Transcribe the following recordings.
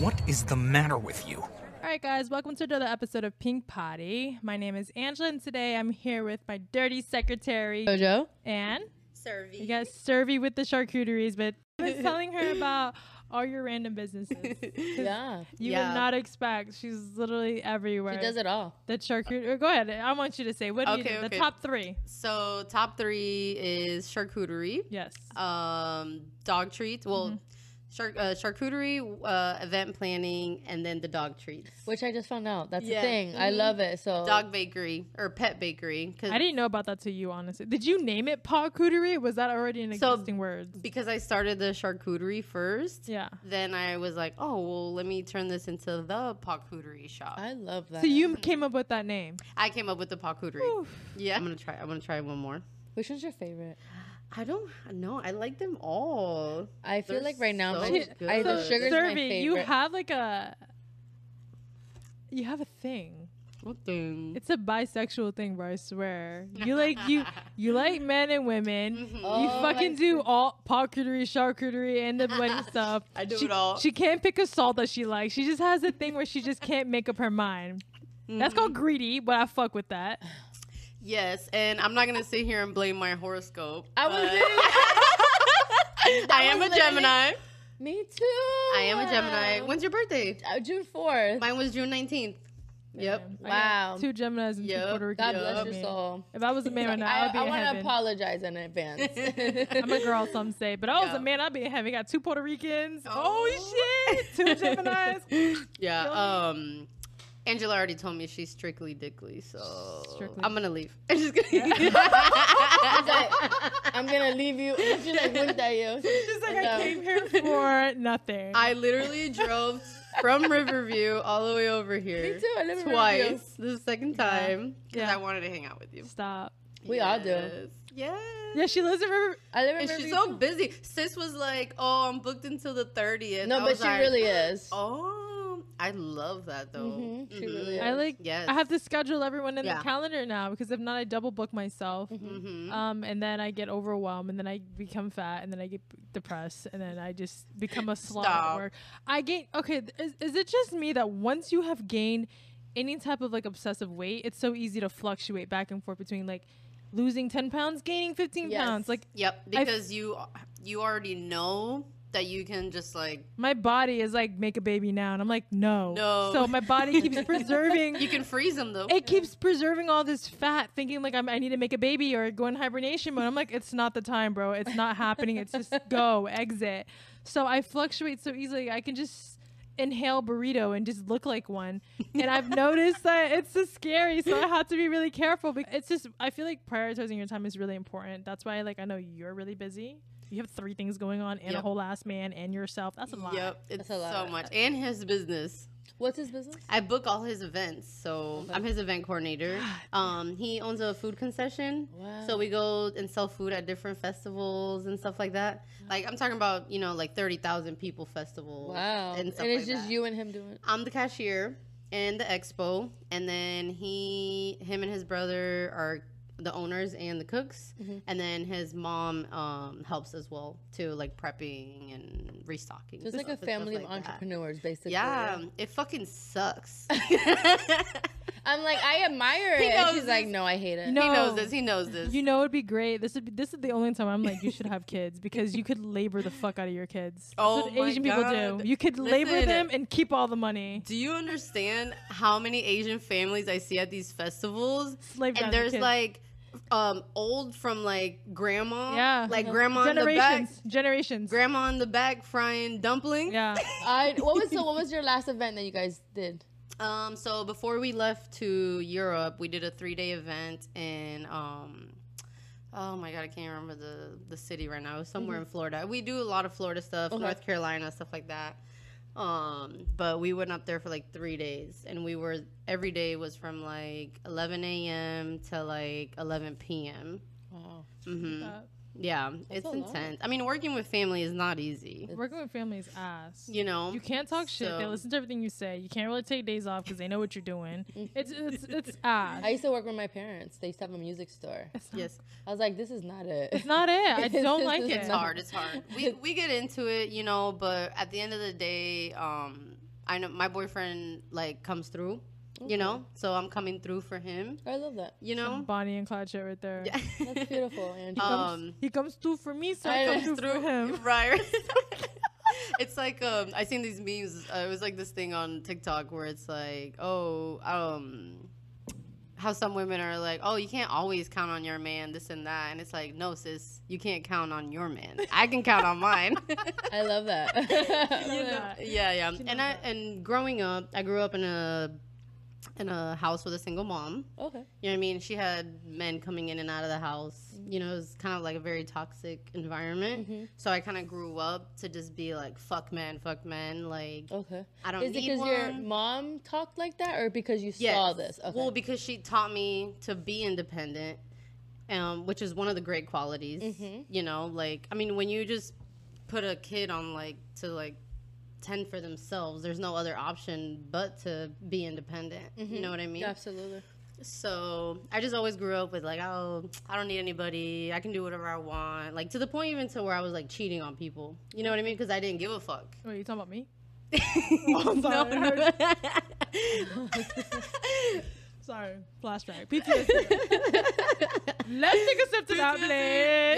What is the matter with you? All right, guys, welcome to another episode of Pink Potty. My name is Angela, and today I'm here with my dirty secretary, Jojo. and Servi. You got Servi with the charcuteries, but I was telling her about all your random businesses. Yeah. You Yeah. would not expect. She's literally everywhere. She does it all. The charcuterie. Go ahead. I want you to say what do you Okay, do? The top three. So top three is charcuterie, Yes. um, dog treats. Well, Mm-hmm. Char- uh, charcuterie, uh, event planning, and then the dog treats. Which I just found out. That's Yeah. the thing. I Mhm. love it. So Dog bakery or pet bakery. Cause, I didn't know about that to you, honestly. Did you name it charcuterie? Was that already an So, existing word? because I started the charcuterie first. Yeah. Then I was like, oh well, let me turn this into the charcuterie shop. I, I love that. So you came up with that name. I came up with the charcuterie. Oof. Yeah, I'm gonna try. I'm gonna try one more. Which one's your favorite? I don't know. I like them all. I feel They're like right now, so my, I, the good. sugar's my favorite. you have like a you have a thing. What thing? It's a bisexual thing, bro. I swear. You like you you like men and women. Mhm. you Oh, fucking I do all charcuterie, charcuterie, and the wedding stuff. I do she, it all. She can't pick a salt that she likes. She just has a thing where she just can't make up her mind. That's Mhm. called greedy, but I fuck with that. Yes, and I'm not gonna sit here and blame my horoscope. I was but- literally- I am a Gemini. Me too. I am a Gemini. When's your birthday? Uh, June 4th. Mine was June 19th. Yep. I got Wow. Two Geminis and Yup. two Puerto Ricans. God bless Yeah. your soul. If I was a man right now, I, I'd be I in want to heaven. apologize in advance. I'm a girl, some say, but I was Yeah. a man. I'd be in heaven. Got two Puerto Ricans. Oh. Oh, shit, two Geminis. Yeah. Um, Angela already told me she's strictly dickly, so Strictly. I'm gonna leave. I'm just kidding. I'm gonna leave you. She like winked at you. Just like I No. came here for nothing. I literally drove from Riverview all the way over here Me too. I live twice. This the second Yeah. time because Yeah. I wanted to hang out with you. Stop. We all do. Yes. Yes. Yeah, she lives in River. I live in And she's so busy. Sis was like, "Oh, I'm booked until the 30th." No, I but she like, really is. Oh, I love that though. Mhm, she really. I is. like. Yes. I have to schedule everyone in Yeah. the calendar now because if not, I double book myself. Mhm. Um, and then I get overwhelmed, and then I become fat, and then I get depressed, and then I just become a slob at Stop. work. I gain. Okay, th- is, is it just me that once you have gained any type of like obsessive weight, it's so easy to fluctuate back and forth between like losing ten pounds, gaining fifteen Yes. pounds. Like Yep, I f- because you you already know that you can just like my body is like make a baby now, and I'm like no. No. So my body keeps preserving. you can freeze them though. it keeps preserving all this fat, thinking like I'm, I need to make a baby or go in hibernation mode. I'm like, it's not the time, bro. It's not happening. It's just go, exit. So I fluctuate so easily. I can just inhale burrito and just look like one. And I've noticed that it's so scary. So I have to be really careful. Because it's just, I feel like prioritizing your time is really important. That's why, like, I know you're really busy. You have three things going on and a whole ass man and yourself. That's a lot. Yep, it's a lot. so much, and his business. What's his business? I book all his events, so I'm his event coordinator. Um, he owns a food concession, Wow. so we go and sell food at different festivals and stuff like that. Like I'm talking about, you know, like thirty thousand people festival. Wow. and, And, it's like just that. you and him doing it. I'm the cashier in the expo, and then he, him, and his brother are the owners and the cooks, Mhm. and then his mom um, helps as well too, like prepping and restocking. So it's like a stuff and stuff family of like that. entrepreneurs, basically. Yeah, it fucking sucks. I'm like, I admire He it. And knows she's like, no, I hate it. You know- he knows this. He knows this. You know, it'd be great. This would be, this is the only time I'm like, you should have kids because you could labor the fuck out of your kids. That's Oh what my Asian people do. You could labor them and keep all the money. Do you understand how many Asian families I see at these festivals? Slave And the there's kids. like um old from like grandma, Yeah. like grandma in the back, generations, generations. grandma in the back frying dumplings. yeah, I what was so what was your last event that you guys did? Um, so before we left to Europe, we did a three day event in um oh my god, I can't remember the the city right now. It was somewhere in Florida. We do a lot of Florida stuff, Okay. North Carolina, stuff like that. Um, but we went up there for like three days and we were every day was from like eleven AM to like eleven PM. Wow. hmm Yeah, it's intense. I mean, working with family is not easy. working with family is ass. You know, You can't talk shit. They listen to everything you say. You can't really take days off because they know what you're doing. Mm. It's it's it's ass. I used to work with my parents. They used to have a music store. Yes. I was like, this is not it. it's not it. I don't like it's it. It's hard. It's hard. We we get into it, you know, but at the end of the day, um, I know my boyfriend like comes through, you know, so I'm coming through for him, I love that. you Some know. Bonnie and Clyde shit right there. Yeah. That's beautiful, Angie. um, He comes through for me, so I I come know. through, for him. right. it's like um, I seen these memes. Uh, it was like this thing on TikTok where it's like, oh, um, how some women are like, oh, you can't always count on your man, this and that, and it's like, no, sis, you can't count on your man. I can count on mine. I love that. Love that. yeah, yeah. And I that. and growing up, I grew up in a in a house with a single mom. okay. You know what I mean? She had men coming in and out of the house. You know, it was kind of like a very toxic environment. Mm-hmm. So I kind of grew up to just be like, fuck men, fuck men. Like, Okay. I don't Is it because your mom talked like that, or because you Yes. saw this? Okay. Well, because she taught me to be independent, um, which is one of the great qualities. Mhm. You know, like I mean, when you just put a kid on like to like tend for themselves, there's no other option but to be independent. You mm-hmm. know what I mean? Absolutely. So I just always grew up with like, oh, I don't need anybody. I can do whatever I want. Like to the point even to where I was like cheating on people. You know what I mean? Because I didn't give a fuck. Wait, you talking about me? no, sorry. no. Sorry, flashback. PTSD. Let's take a sip to that, please.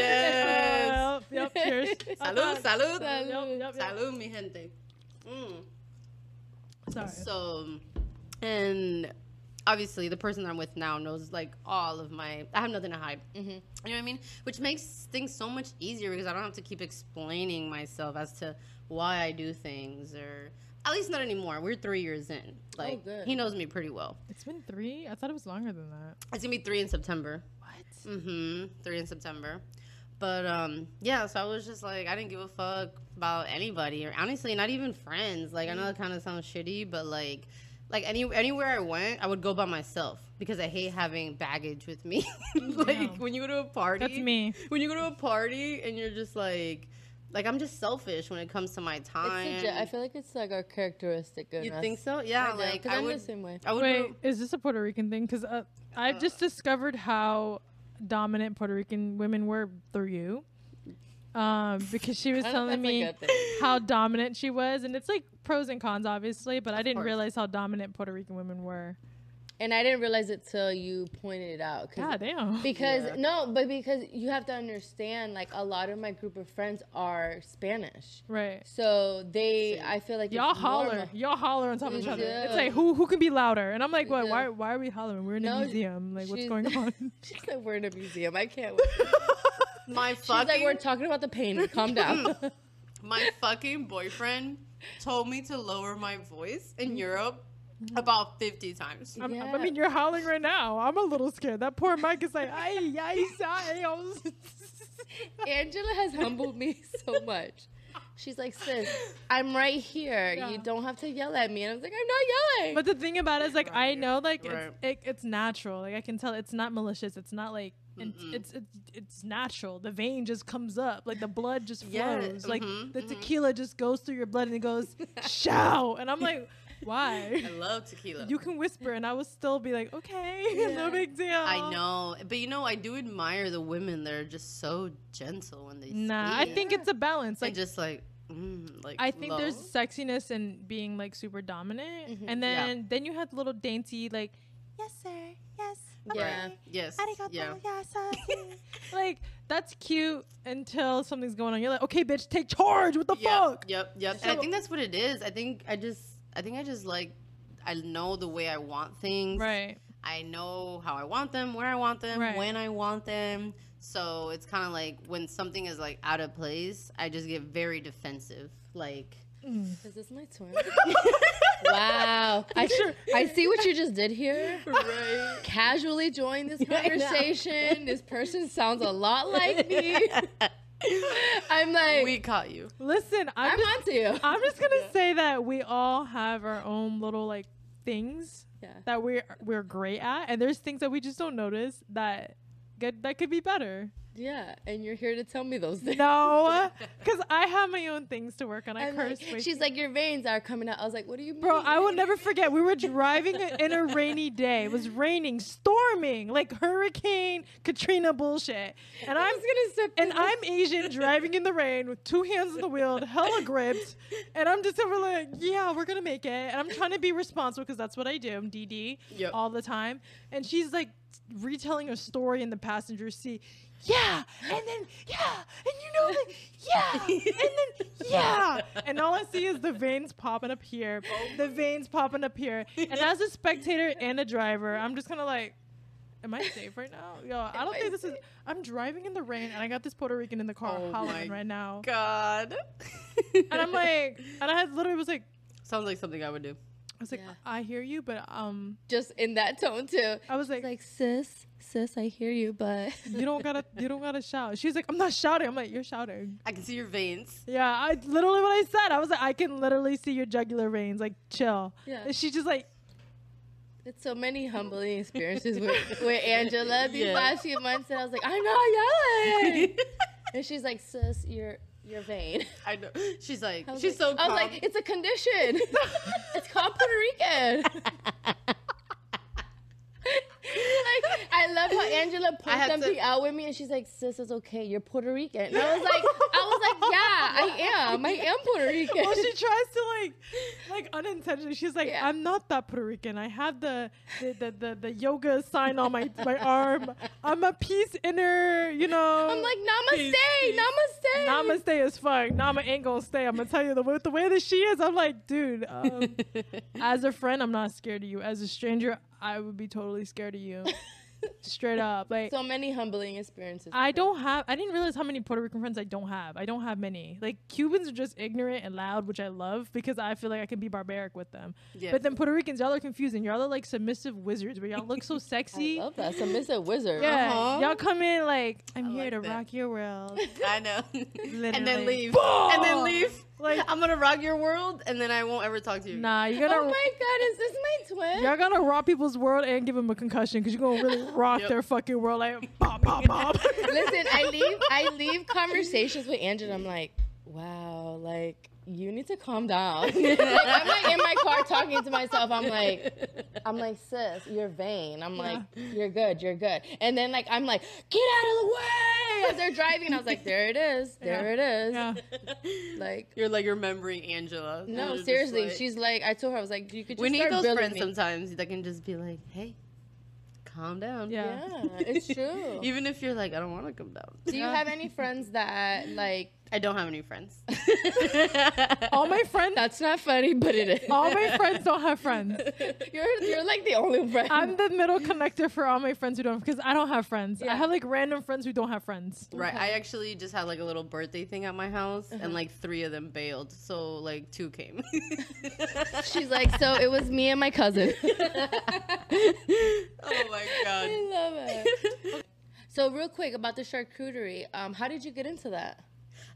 Yes. Yep, yep, cheers. salud, salud, Salud. Yep, yep, yep. salud, mi gente. Mm. Sorry. So, and obviously, the person I'm with now knows like all of my. I have nothing to hide. Mm-hmm. You know what I mean? Which makes things so much easier because I don't have to keep explaining myself as to why I do things, or at least not anymore. We're three years in. Like good. he knows me pretty well. It's been three? I thought it was longer than that. It's gonna be three in September. What? Mm-hmm. Three in September. But um, yeah. So I was just like, I didn't give a fuck about anybody, or honestly, not even friends. Like I know that kind of sounds shitty, but like, like any anywhere I went, I would go by myself because I hate having baggage with me. like Yeah. when you go to a party, That's me. When you go to a party and you're just like, like I'm just selfish when it comes to my time. legit. I feel like it's like our characteristic. in you us. think so? Yeah. I do, like 'cause I I'm would. the same way. I would. Wait, is this a Puerto Rican thing? Because uh, I've just discovered how dominant Puerto Rican women were through you. Um, because she was I don't know telling me a good thing. how dominant she was, and it's like pros and cons, obviously. But I didn't course. realize how dominant Puerto Rican women were. And I didn't realize it till you pointed it out. 'cause- God damn. Because Yeah. no, but because you have to understand, like a lot of my group of friends are Spanish, right. so they, Same. I feel like Y'all it's holler. normal. Y'all holler on top of each We other. It's like who who can be louder? And I'm like, what? do. Why why are we hollering? We're in No, a museum. Like what's going on? She said we're in a museum. I can't. Wait. my She's fucking. like, we're talking about the pain. Calm down. my fucking boyfriend told me to lower my voice Mm-hmm. in Europe about 50 times. I'm, Yeah. I mean, you're howling right now. I'm a little scared. That poor Mike is like, ay, ay, ay. Angela has humbled me so much. She's like, sis, I'm right here. Yeah. You don't have to yell at me. And I was like, I'm not yelling. But the thing about it is, like, I know, like, Right. it's it, it's natural. Like, I can tell it's not malicious. It's not like Mm-mm. it's it's it's natural. The vein just comes up, like the blood just Yeah, flows. Like mhm, the mhm. tequila just goes through your blood and it goes shout. And I'm like, why? I love tequila. You can whisper, and I will still be like, okay, Yeah. no big deal. I know, but you know, I do admire the women that are just so gentle when they Nah, I think it's a balance. like Like, just like, mm, like I think there's sexiness and being like super dominant, Mhm. and Yeah. then then you have little dainty like, yes sir, yes, Yeah. yes, arigato, yeah. yes, like that's cute until something's going on. You're like, okay, bitch, take charge. What the Yep, fuck? Yep, yep. and I think that's what it is. I think I just, I think I just like, I know the way I want things. Right. I know how I want them, where I want them, Right. when I want them. So it's kind of like when something is like out of place, I just get very defensive. Like, mm. Is this my turn? wow. I sure I see what you just did here. right. Casually join this I know. conversation. this person sounds a lot like me. I'm like, we caught you. Listen, I'm, I'm just, onto you. I'm just gonna say that we all have our own little like things Yeah. that we're we're great at, and there's things that we just don't notice that good that could be better. Yeah, and you're here to tell me those things. No, because I have my own things to work on. I I'm curse. like- she's like, your veins are coming out. I was like, what do you mean? Bro, I will never forget. We were driving in a rainy day. It was raining, storming, like Hurricane Katrina bullshit. And I'm gonna and I'm Asian driving in the rain with two hands on the wheel, hella gripped. And I'm just over like, yeah, we're gonna make it. And I'm trying to be responsible because that's what I do. I'm DD Yep. all the time. And she's like retelling a story in the passenger seat. Yeah, and then yeah, and you know the yeah, and then yeah, and all I see is the veins popping up here, the veins popping up here, and as a spectator and a driver, I'm just kind of like, am I safe right now? Yo, I don't I think this is. I'm driving in the rain, and I got this Puerto Rican in the car Oh hollering right now, God. and I'm like, and I literally was like, Sounds like something I would do. I was like, Yeah. I hear you, but um, just in that tone too. I was like, Like, sis, sis, I hear you, but you don't gotta, you don't gotta shout. She's like, I'm not shouting. I'm like, you're shouting. I can see your veins. Yeah, I literally what I said. I was like, I can literally see your jugular veins. Like, chill. Yeah. And she's just like, it's so many humbling experiences with, with Angela these Yeah. last few months, and I was like, I'm not yelling. and she's like, sis, you're you're vain. I know. She's like, I she's like, so I calm. was like, it's a condition. it's called Puerto Rican. like, I love how Angela had something to- out with me, and she's like, "Sis, it's okay. You're Puerto Rican." And I was like, "I was like, yeah, I am. I am Puerto Rican." well, she tries to like, like unintentionally. She's like, Yeah. I'm not that Puerto Rican. I have the the, the, the, the yoga sign on my my arm. I'm a peace inner. You know. I'm like, "Namaste, Peace, peace. namaste." Namaste is fine. Nama ain't gonna stay. I'm gonna tell you the with the way that she is. I'm like, dude. Um, as a friend, I'm not scared of you. As a stranger, I would be totally scared of you. Straight up, like So many humbling experiences. I don't have. I didn't realize how many Puerto Rican friends I don't have. I don't have many. Like Cubans are just ignorant and loud, which I love because I feel like I can be barbaric with them. Yeah. But then Puerto Ricans, y'all are confusing. Y'all are like submissive wizards, where y'all look so sexy. I love that. Submissive wizard. Yeah, Uh-huh. y'all come in like I'm I here like to that. rock your world. I know. and then leave. And then leave. Like- I'm gonna rock your world, and then I won't ever talk to you. Nah, you're gonna Oh my god, is this my twin? Y'all gonna rock people's world and give them a concussion because you're gonna really rock Yep. their fucking world like pop, pop, pop. Listen, I leave I leave conversations with Angela. I'm like, wow, like you need to calm down. like, I'm like in my car talking to myself. I'm like, I'm like, sis, you're vain. I'm like, you're good, you're good. And then like I'm like, get out of the way as they're driving. And I was like, there it is, there it is. yeah. Like. You're like remembering Angela. No, seriously. like- She's like, I told her, I was like, you could just we need start those friends me. sometimes that can just be like, hey, calm down. Yeah. Yeah, it's true. Even if you're like, I don't want to come down. Do you have any friends that like? I don't have any friends. All my friends, That's not funny, but it is. all my friends don't have friends. You're you're like the only friend. I'm the middle connector for all my friends who don't, because I don't have friends. I have like random friends who don't have friends. Right. I actually just had like a little birthday thing at my house, Uh-huh. and like three of them bailed. So like two came. She's like, so it was me and my cousin. oh my god. I love it. So real quick about the charcuterie, um, how did you get into that?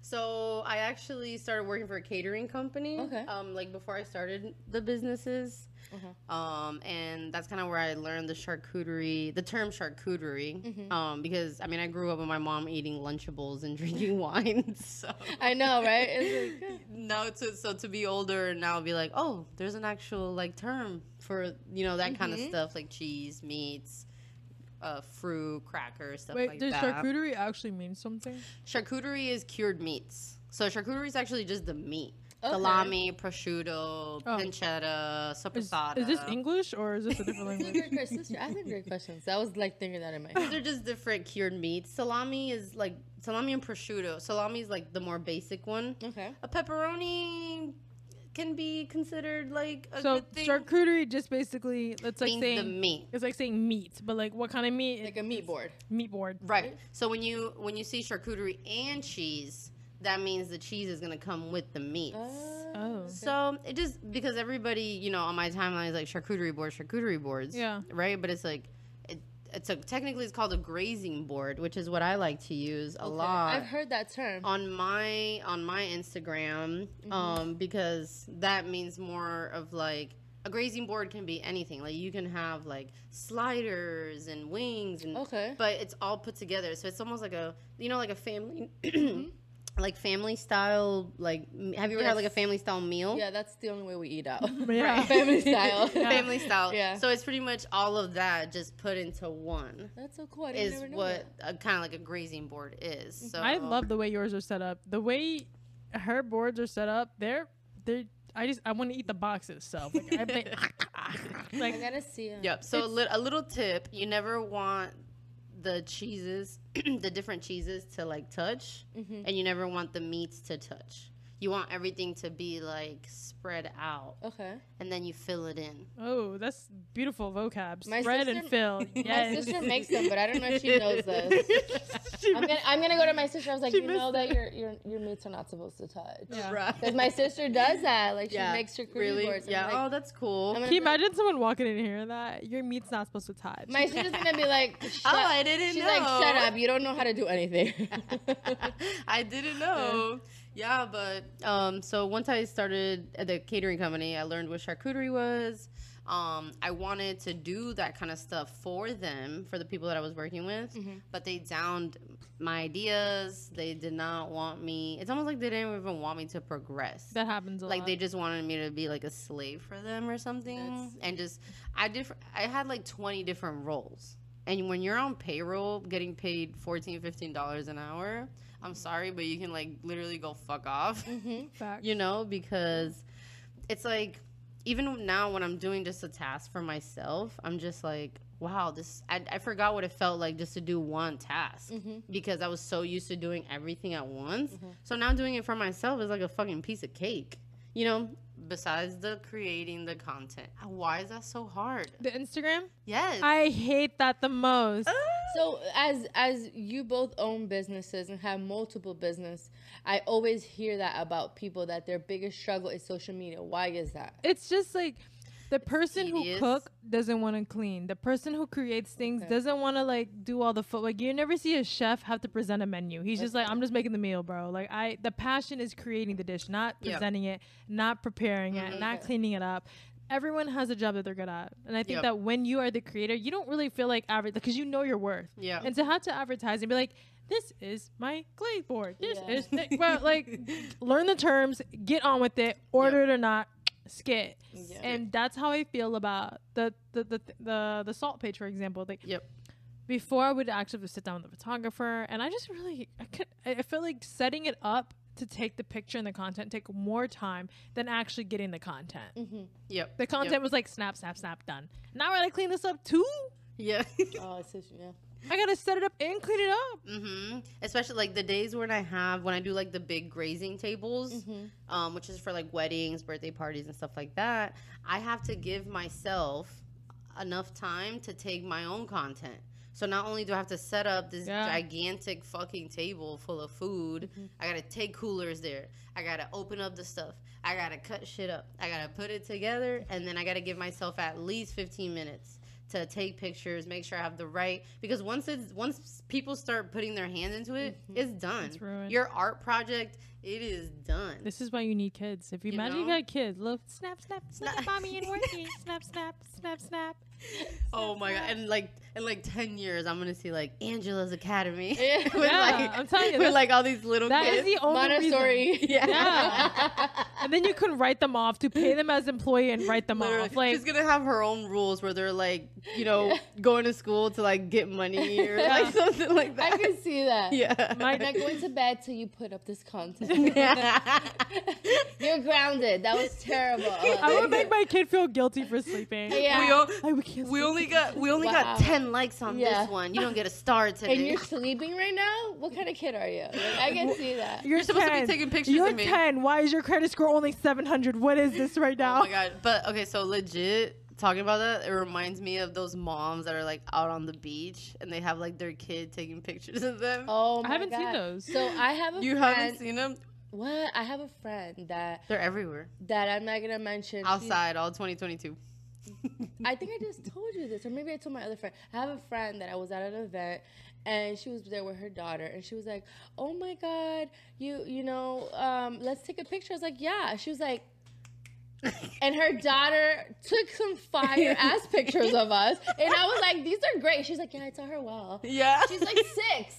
So I actually started working for a catering company. Okay. Um, like before I started the businesses. Uh-huh. Um, and that's kind of where I learned the charcuterie, the term charcuterie. Mm-hmm. Um, because I mean, I grew up with my mom eating Lunchables and drinking wine. So I know, right? It's like, now to so to be older and now be like, oh, there's an actual like term for you know that kind of stuff like cheese, meats, uh, fruit, crackers, stuff like that. Wait, like does that. charcuterie actually mean something? Charcuterie is cured meats. So charcuterie is actually just the meat. Okay. Salami, prosciutto, Oh. pancetta, Is, sopressata. is this English or is this a different These are language? great questions. I think great questions. I was like thinking that in my head. These head. are just different cured meats. Salami is like salami and prosciutto. Salami is like the more basic one. Okay. A pepperoni can be considered like a So good thing. charcuterie just basically it's like means saying the meat. it's like saying meat, but like what kind of meat? Like a meat board. meat board. Right. So when you when you see charcuterie and cheese, that means the cheese is gonna come with the meats. Oh. oh. So it just because everybody, you know, on my timeline is like charcuterie boards, charcuterie boards. Yeah. Right, but it's like it, it's a technically it's called a grazing board, which is what I like to use a Okay. lot I've heard that term. on my on my Instagram, Mm-hmm. um, because that means more of like a grazing board can be anything. Like you can have like sliders and wings and Okay. but it's all put together. So it's almost like a you know like a family Mm-hmm. like family style like have you ever had like a family style meal? Yeah, that's the only way we eat out. Yeah. Family style. Family style. Yeah. So it's pretty much all of that just put into one. That's so cool. I didn't Is never know what that. a, kind of like a grazing board is. Mm-hmm. So I love the way yours are set up. The way her boards are set up, they're they're. I just I want to eat the box itself. Like, I think, like I gotta see it. Yep. So a, It's- lit- a little tip: you never want the cheeses, the different cheeses, to like touch, Mhm. and you never want the meats to touch. You want everything to be like spread out, Okay. and then you fill it in. oh, that's beautiful vocab. My Spread and sister- fill. My sister makes them, but I don't know if she knows this. She I'm gonna, I'm gonna go to my sister. I was like, you know that your your your meats are not supposed to touch. Yeah. Right. Because my sister does that. Like she Yeah. makes her curry Really? boards. Yeah. like, oh, that's cool. I'm Can you imagine someone walking in here that your meat's not supposed to touch? My sister's gonna be like, shut, oh, I didn't she's know. like, shut up. You don't know how to do anything. I didn't know. Yeah, but um, so once I started at the catering company, I learned what charcuterie was. Um, I wanted to do that kind of stuff for them, for the people that I was working with, Mm-hmm. but they downed my ideas. They did not want me. It's almost like they didn't even want me to progress. that happens a like lot. they just wanted me to be like a slave for them or something That's- and just i did i had like 20 different roles and when you're on payroll getting paid 14 15 dollars an hour i'm sorry but you can like literally go fuck off. Hmm you know because it's like even now when i'm doing just a task for myself i'm just like wow this i, I forgot what it felt like just to do one task Mhm. because i was so used to doing everything at once. So now doing it for myself is like a fucking piece of cake you know besides the creating the content why is that so hard the Instagram. yes I hate that the most. Ah. So as as you both own businesses and have multiple business, I always hear that about people that their biggest struggle is social media. Why is that? It's just like the person who tedious. cook doesn't want to clean. The person who creates things Okay. doesn't want to like do all the foot. Like you never see a chef have to present a menu. He's just like, I'm just making the meal, bro. Like I, the passion is creating the dish, not Yep. presenting it, not preparing it, Mhm. not cleaning it up. Everyone has a job that they're good at, and I think Yep. that when you are the creator, you don't really feel like average because you know your worth. yeah And to have to advertise and be like, this is my glaze board. This Yeah. is well, like learn the terms, get on with it, order it or not, skit. Yeah. And that's how I feel about the the the the, the salt page, for example. Like yep before, I would actually sit down with the photographer, and I just really I could I I feel like setting it up to take the picture and the content take more time than actually getting the content. hmm yep The content was like snap, snap, snap, done. Now I gotta clean this up too. yeah Oh, it's just, yeah. I gotta set it up and clean it up. hmm Especially like the days when I have when I do like the big grazing tables, hmm um, which is for like weddings, birthday parties, and stuff like that. I have to give myself enough time to take my own content. So not only do I have to set up this Yeah. gigantic fucking table full of food, I gotta take coolers there. I gotta open up the stuff. I gotta cut shit up. I gotta put it together, and then I gotta give myself at least 15 minutes to take pictures, make sure I have the right. Because once it's once people start putting their hands into it, mm-hmm. it's done. It's ruined. Your art project, it is done. This is why you need kids. If you, You imagine you know? got kids, look, snap, snap, snap, Snap. mommy and working, snap, snap, snap, snap. Oh my god! And like in like ten years, I'm gonna see like Angela's Academy Yeah. with Yeah, like I'm telling you, with like all these little That kids. is the only Montessori. reason. Yeah. Yeah. And then you can write them off to pay them as employee and write them Literally. off. Like She's gonna have her own rules where they're like, you know, going to school to like get money or like something like that. I can see that. yeah. My- Not going to bed till you put up this content. You're grounded. That was terrible. I would make my kid feel guilty for sleeping. Yeah. we, o- I, we can't we only got we only Wow. got ten likes on Yeah. this one. You don't get a star today. and you're sleeping right now? What kind of kid are you? Like, I can see that. You're, supposed to be taking pictures You're of me. 10. Why is your credit score only 700? What is this right oh now? Oh my god! But okay, so legit talking about that, it reminds me of those moms that are like out on the beach and they have like their kid taking pictures of them. Oh, I haven't seen those. So I have a you friend. haven't seen them? What? I have a friend that They're everywhere. that I'm not gonna mention. She- Outside, all 2022. I think I just told you this, or maybe I told my other friend. I have a friend that I was at an event, and she was there with her daughter, and she was like, "Oh my God, you you know, um, let's take a picture." I was like, "Yeah." She was like, and her daughter took some fire ass pictures of us. And I was like, these are great. She's like, yeah, I saw her well. Yeah. She's like six.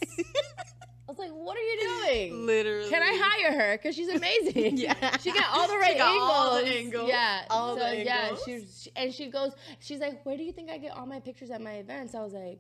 I was like, what are you doing? Literally. Can I hire her? Because she's amazing. Yeah. She got all the right angles. all the angles. Yeah. All so, the yeah, angles. she, she and she goes, she's like, where do you think I get all my pictures at my events? I was like,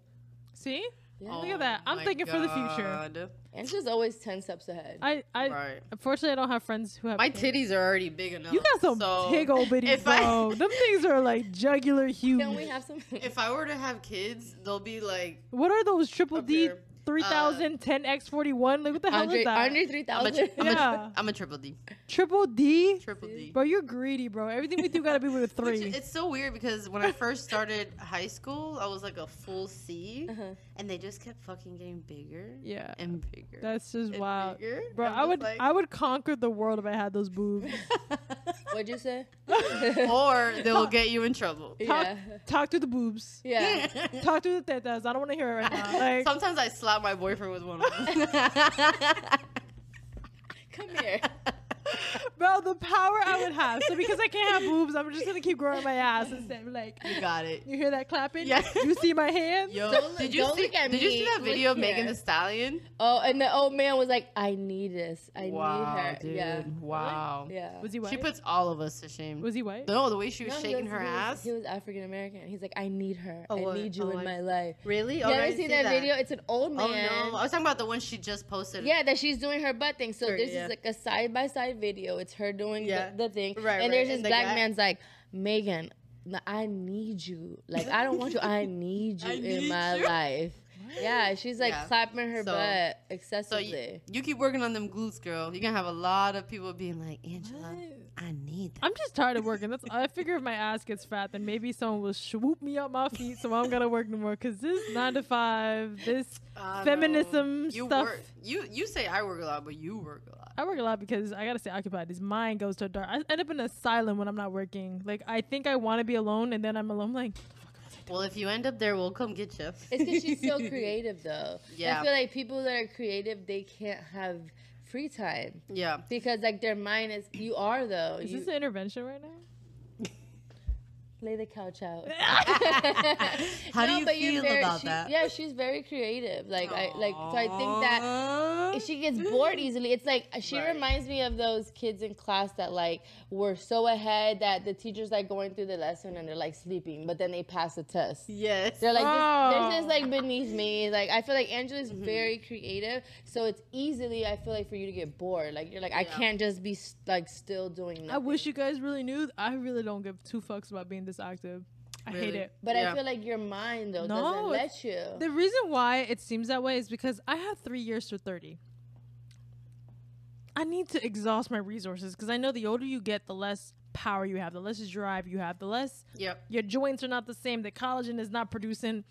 See? Yeah. Look at that. Oh I'm my thinking for the future. God. And she's always ten steps ahead. I, I Right. unfortunately I don't have friends who have My kids. titties are already big enough. You got some so big old bitties, if I- bro. Them things are like jugular huge. Can we have some? If I were to have kids, they'll be like what are those triple D here. 3000 10x41? Like what the hell Andre, is that? Andre three I'm a, thousand. I'm, a, Yeah. I'm a triple D. Triple D? Triple D. Bro, you're greedy, bro. Everything we do gotta be with a Which, three. it's so weird because when I first started high school, I was like a full C, Uh-huh. and they just kept fucking getting bigger yeah. and bigger. That's just and wild. bigger. Bro, I'm I would like- I would conquer the world if I had those boobs. What'd you say? or they will get you in trouble. Talk, yeah. talk to the boobs. Yeah. Talk to the tetas. I don't want to hear it right now. Like, Sometimes I slap my boyfriend was one of them. Come here. bro, the power I would have. So because I can't have boobs, I'm just gonna keep growing my ass instead. Like, you got it. you hear that clapping? Yeah. You see my hands? Yo, Don't did you see? look at did you see that Look video of here. Megan Thee Stallion? Oh, and the old man was like, "I need this. I wow, need her." dude. Yeah. Wow. Yeah. Was he white? She puts all of us to shame. was he white? no, the way she was No, shaking was- her he was- ass. He was African American. He's like, I need her. Oh, I need you Oh, in I- my life. really? You Oh, I ever didn't seen see that, video? It's an old man. Oh no! I was talking about the one she just posted. Yeah, that she's doing her butt thing. So this is like a side by side video. It's her doing Yeah. the, the thing, Right, and right. there's this And black guy- man's like, Megan, I need you. Like I don't want you. I need you I in need my you. life. Yeah, she's like Yeah. clapping her So- butt So excessively. you, you keep working on them glutes, girl. You're gonna have a lot of people being like, Angela, I need that. I'm just tired of working. That's I figure if my ass gets fat, then maybe someone will swoop me up my feet, so I don't gotta work no more. Cause this nine to five, this I know. feminism you stuff. Work, you you say I work a lot, but you work a lot. I work a lot because I gotta stay occupied. His mind goes to a dark. I end up in an asylum when I'm not working. Like I think I want to be alone, and then I'm alone. Like Well, if you end up there, we'll come get you. It's because she's so creative, though. Yeah. I feel like people that are creative, they can't have free time Yeah. because like their mind is. You are though. is You this an intervention right now? Lay the couch out. How do you but you're feel about she- that? Yeah, she's very creative. Like I like so I think that if she gets bored easily. It's like she Right. reminds me of those kids in class that like were so ahead that the teacher's like going through the lesson and they're like sleeping, but then they pass the test. Yes. They're like, this, Oh. this is like beneath me. Like, I feel like Angela's Mm-hmm. very creative, so it's easily I feel like for you to get bored. Like, you're like, I can't just be like still doing nothing. I wish you guys really knew. I really don't give two fucks about being this active. I hate it. But Yeah. I feel like your mind though No, doesn't let you. The reason why it seems that way is because I have three years to 30. I need to exhaust my resources because I know the older you get, the less power you have, the less drive you have, the less Yep. your joints are not the same, the collagen is not producing.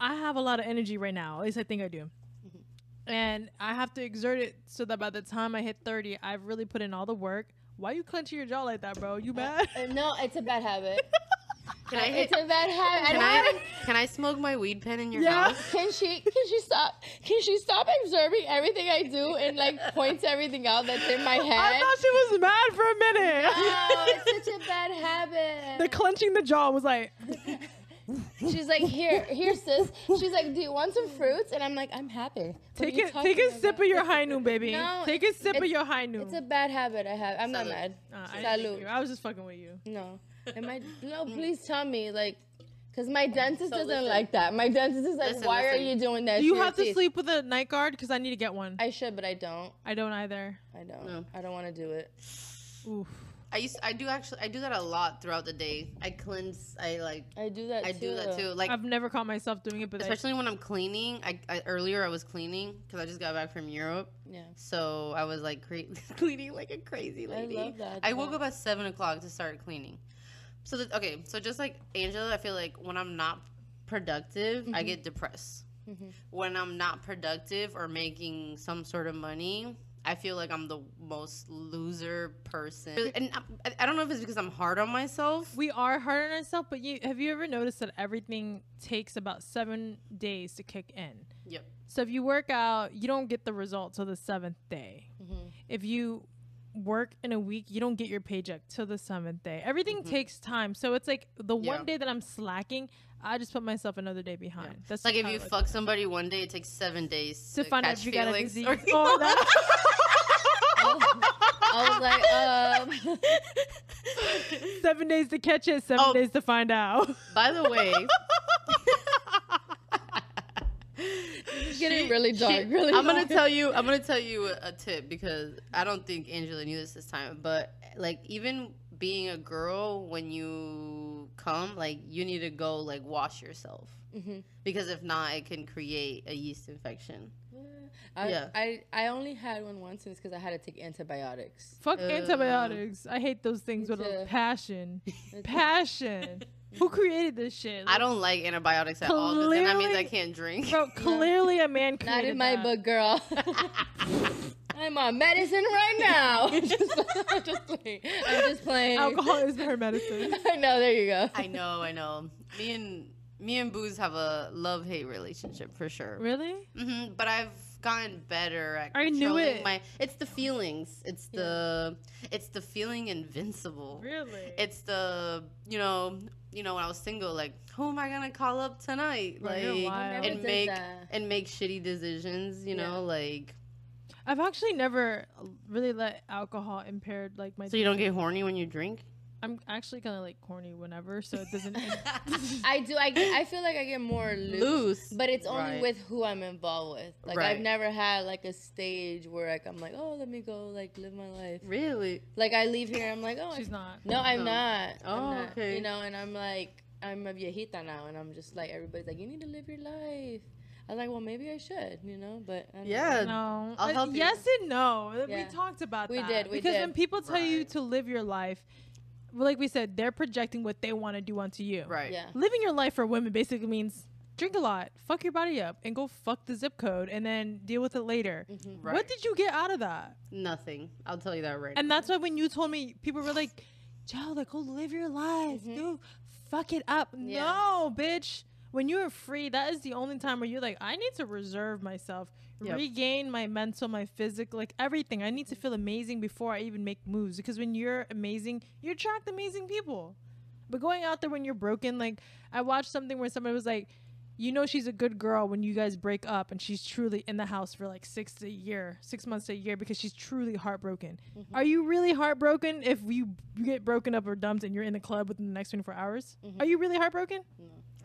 I have a lot of energy right now. At least I think I do. Mm-hmm. And I have to exert it so that by the time I hit 30, I've really put in all the work. Why you clenching your jaw like that, bro? You mad? Uh, no, it's a bad habit. Can I hit? it's a bad habit. Can I can I smoke my weed pen in your Yeah. house? Can she? Can she stop? Can she stop observing everything I do and like points everything out that's in my head? I thought she was mad for a minute. Oh, it's such a bad habit. the clenching the jaw was like, She's like, here, here, sis. She's like, do you want some fruits? And I'm like, I'm happy. What take you it, take a sip of your high noon, baby. No, take a sip of your high noon. It's a bad habit I have. I'm not mad. Uh, I, Salud. you- I was just fucking with you. No. Am I? No, please tell me, like, because my dentist So doesn't listen. like that. My dentist is like, Listen, why are you doing that? Do you have to teeth?" sleep with a night guard? Because I need to get one. I, I should, but I don't. I don't either. I don't. No. I don't want to do it. Oof. I used I do actually I do that a lot throughout the day. I cleanse. I like I do that. I too. do that too. Like I've never caught myself doing it, but I, especially when I'm cleaning. I, I earlier I was cleaning because I just got back from Europe. Yeah. So I was like cre- cleaning like a crazy lady. I lady. love that, I woke up at seven o'clock to start cleaning. So that, okay, so just like Angela, I feel like when I'm not productive, I get depressed. Mhm. When I'm not productive or making some sort of money, I feel like I'm the most loser person. And I, I don't know if it's because I'm hard on myself. we are hard on ourselves. But you have you ever noticed that everything takes about seven days to kick in? Yep. So if you work out, you don't get the results till the seventh day. Mhm. If you work in a week, you don't get your paycheck till the seventh day. Everything takes time, so it's like the Mm-hmm. Yeah. one day that I'm slacking, I just put myself another day behind. That's like if you fuck somebody one day, it takes seven days to find out if you got a feelings. disease. Oh, that. I was like, um, seven days to catch it, seven Oh. days to find out. By the way, it's getting she- really dark. she- really. I'm gonna tell you. I'm gonna tell you a, a tip because I don't think Angela knew this this time. But like, even being a girl, when you come, like, you need to go like wash yourself Mhm. because if not, it can create a yeast infection. I, Yeah. I I only had one once, and it's because I had to take antibiotics. Fuck Uh, antibiotics. I hate those things Me with a too. passion. passion. Who created this shit? I don't like antibiotics at all. 'cause then that means I can't drink. Bro, clearly a man created Not in my that. book, girl. I'm on medicine right now. just, I'm just playing. I'm just playing. Alcohol is her medicine. I know. There you go. I know, I know. Me and me and Booze have a love hate relationship for sure. Really? hmm but I've gotten better at I knew controlling it. my. It's the feelings. It's the. It's the feeling invincible. Really? It's the you know you know when I was single like who am I gonna call up tonight Bro, like you're wild. I never and make that. and make shitty decisions you Yeah. know like I've actually never really let alcohol impaired like my. so you don't get horny when you drink. I'm actually kind of like corny whenever, so it doesn't. I do. I get, I feel like I get more loose, Loose, but it's only Right. with who I'm involved with. Like I've never had like a stage where like I'm like, oh, let me go like live my life. really. Like I leave here, I'm like, oh, I She's not. No, I'm No. not. Oh, I'm not. okay. You know, and I'm like, I'm a viejita now, and I'm just like, everybody's like, you need to live your life. I was like, well, maybe I should, you know, but I don't Yeah. No. I'll help you. yes and no. Yeah. We talked about We that. did, we because did. when people tell you to live your life, well, like we said, they're projecting what they want to do onto you. Right. Yeah. Living your life for women basically means drink a lot, fuck your body up, and go fuck the zip code, and then deal with it later. Mhm. Right. What did you get out of that? Nothing. I'll tell you that right. And that's why when you told me, people were like, Joe, like, go live your life, Mhm. dude. Fuck it up. Yeah. No, bitch. When you are free, that is the only time where you're like, I need to reserve myself, Yep. regain my mental, my physical, like everything. I need to feel amazing before I even make moves. Because when you're amazing, you attract amazing people. But going out there when you're broken, like, I watched something where somebody was like, you know she's a good girl when you guys break up and she's truly in the house for like six to a year, six months to a year because she's truly heartbroken. Mm-hmm. Are you really heartbroken if you get broken up or dumped and you're in the club within the next 24 hours? Mhm. Are you really heartbroken?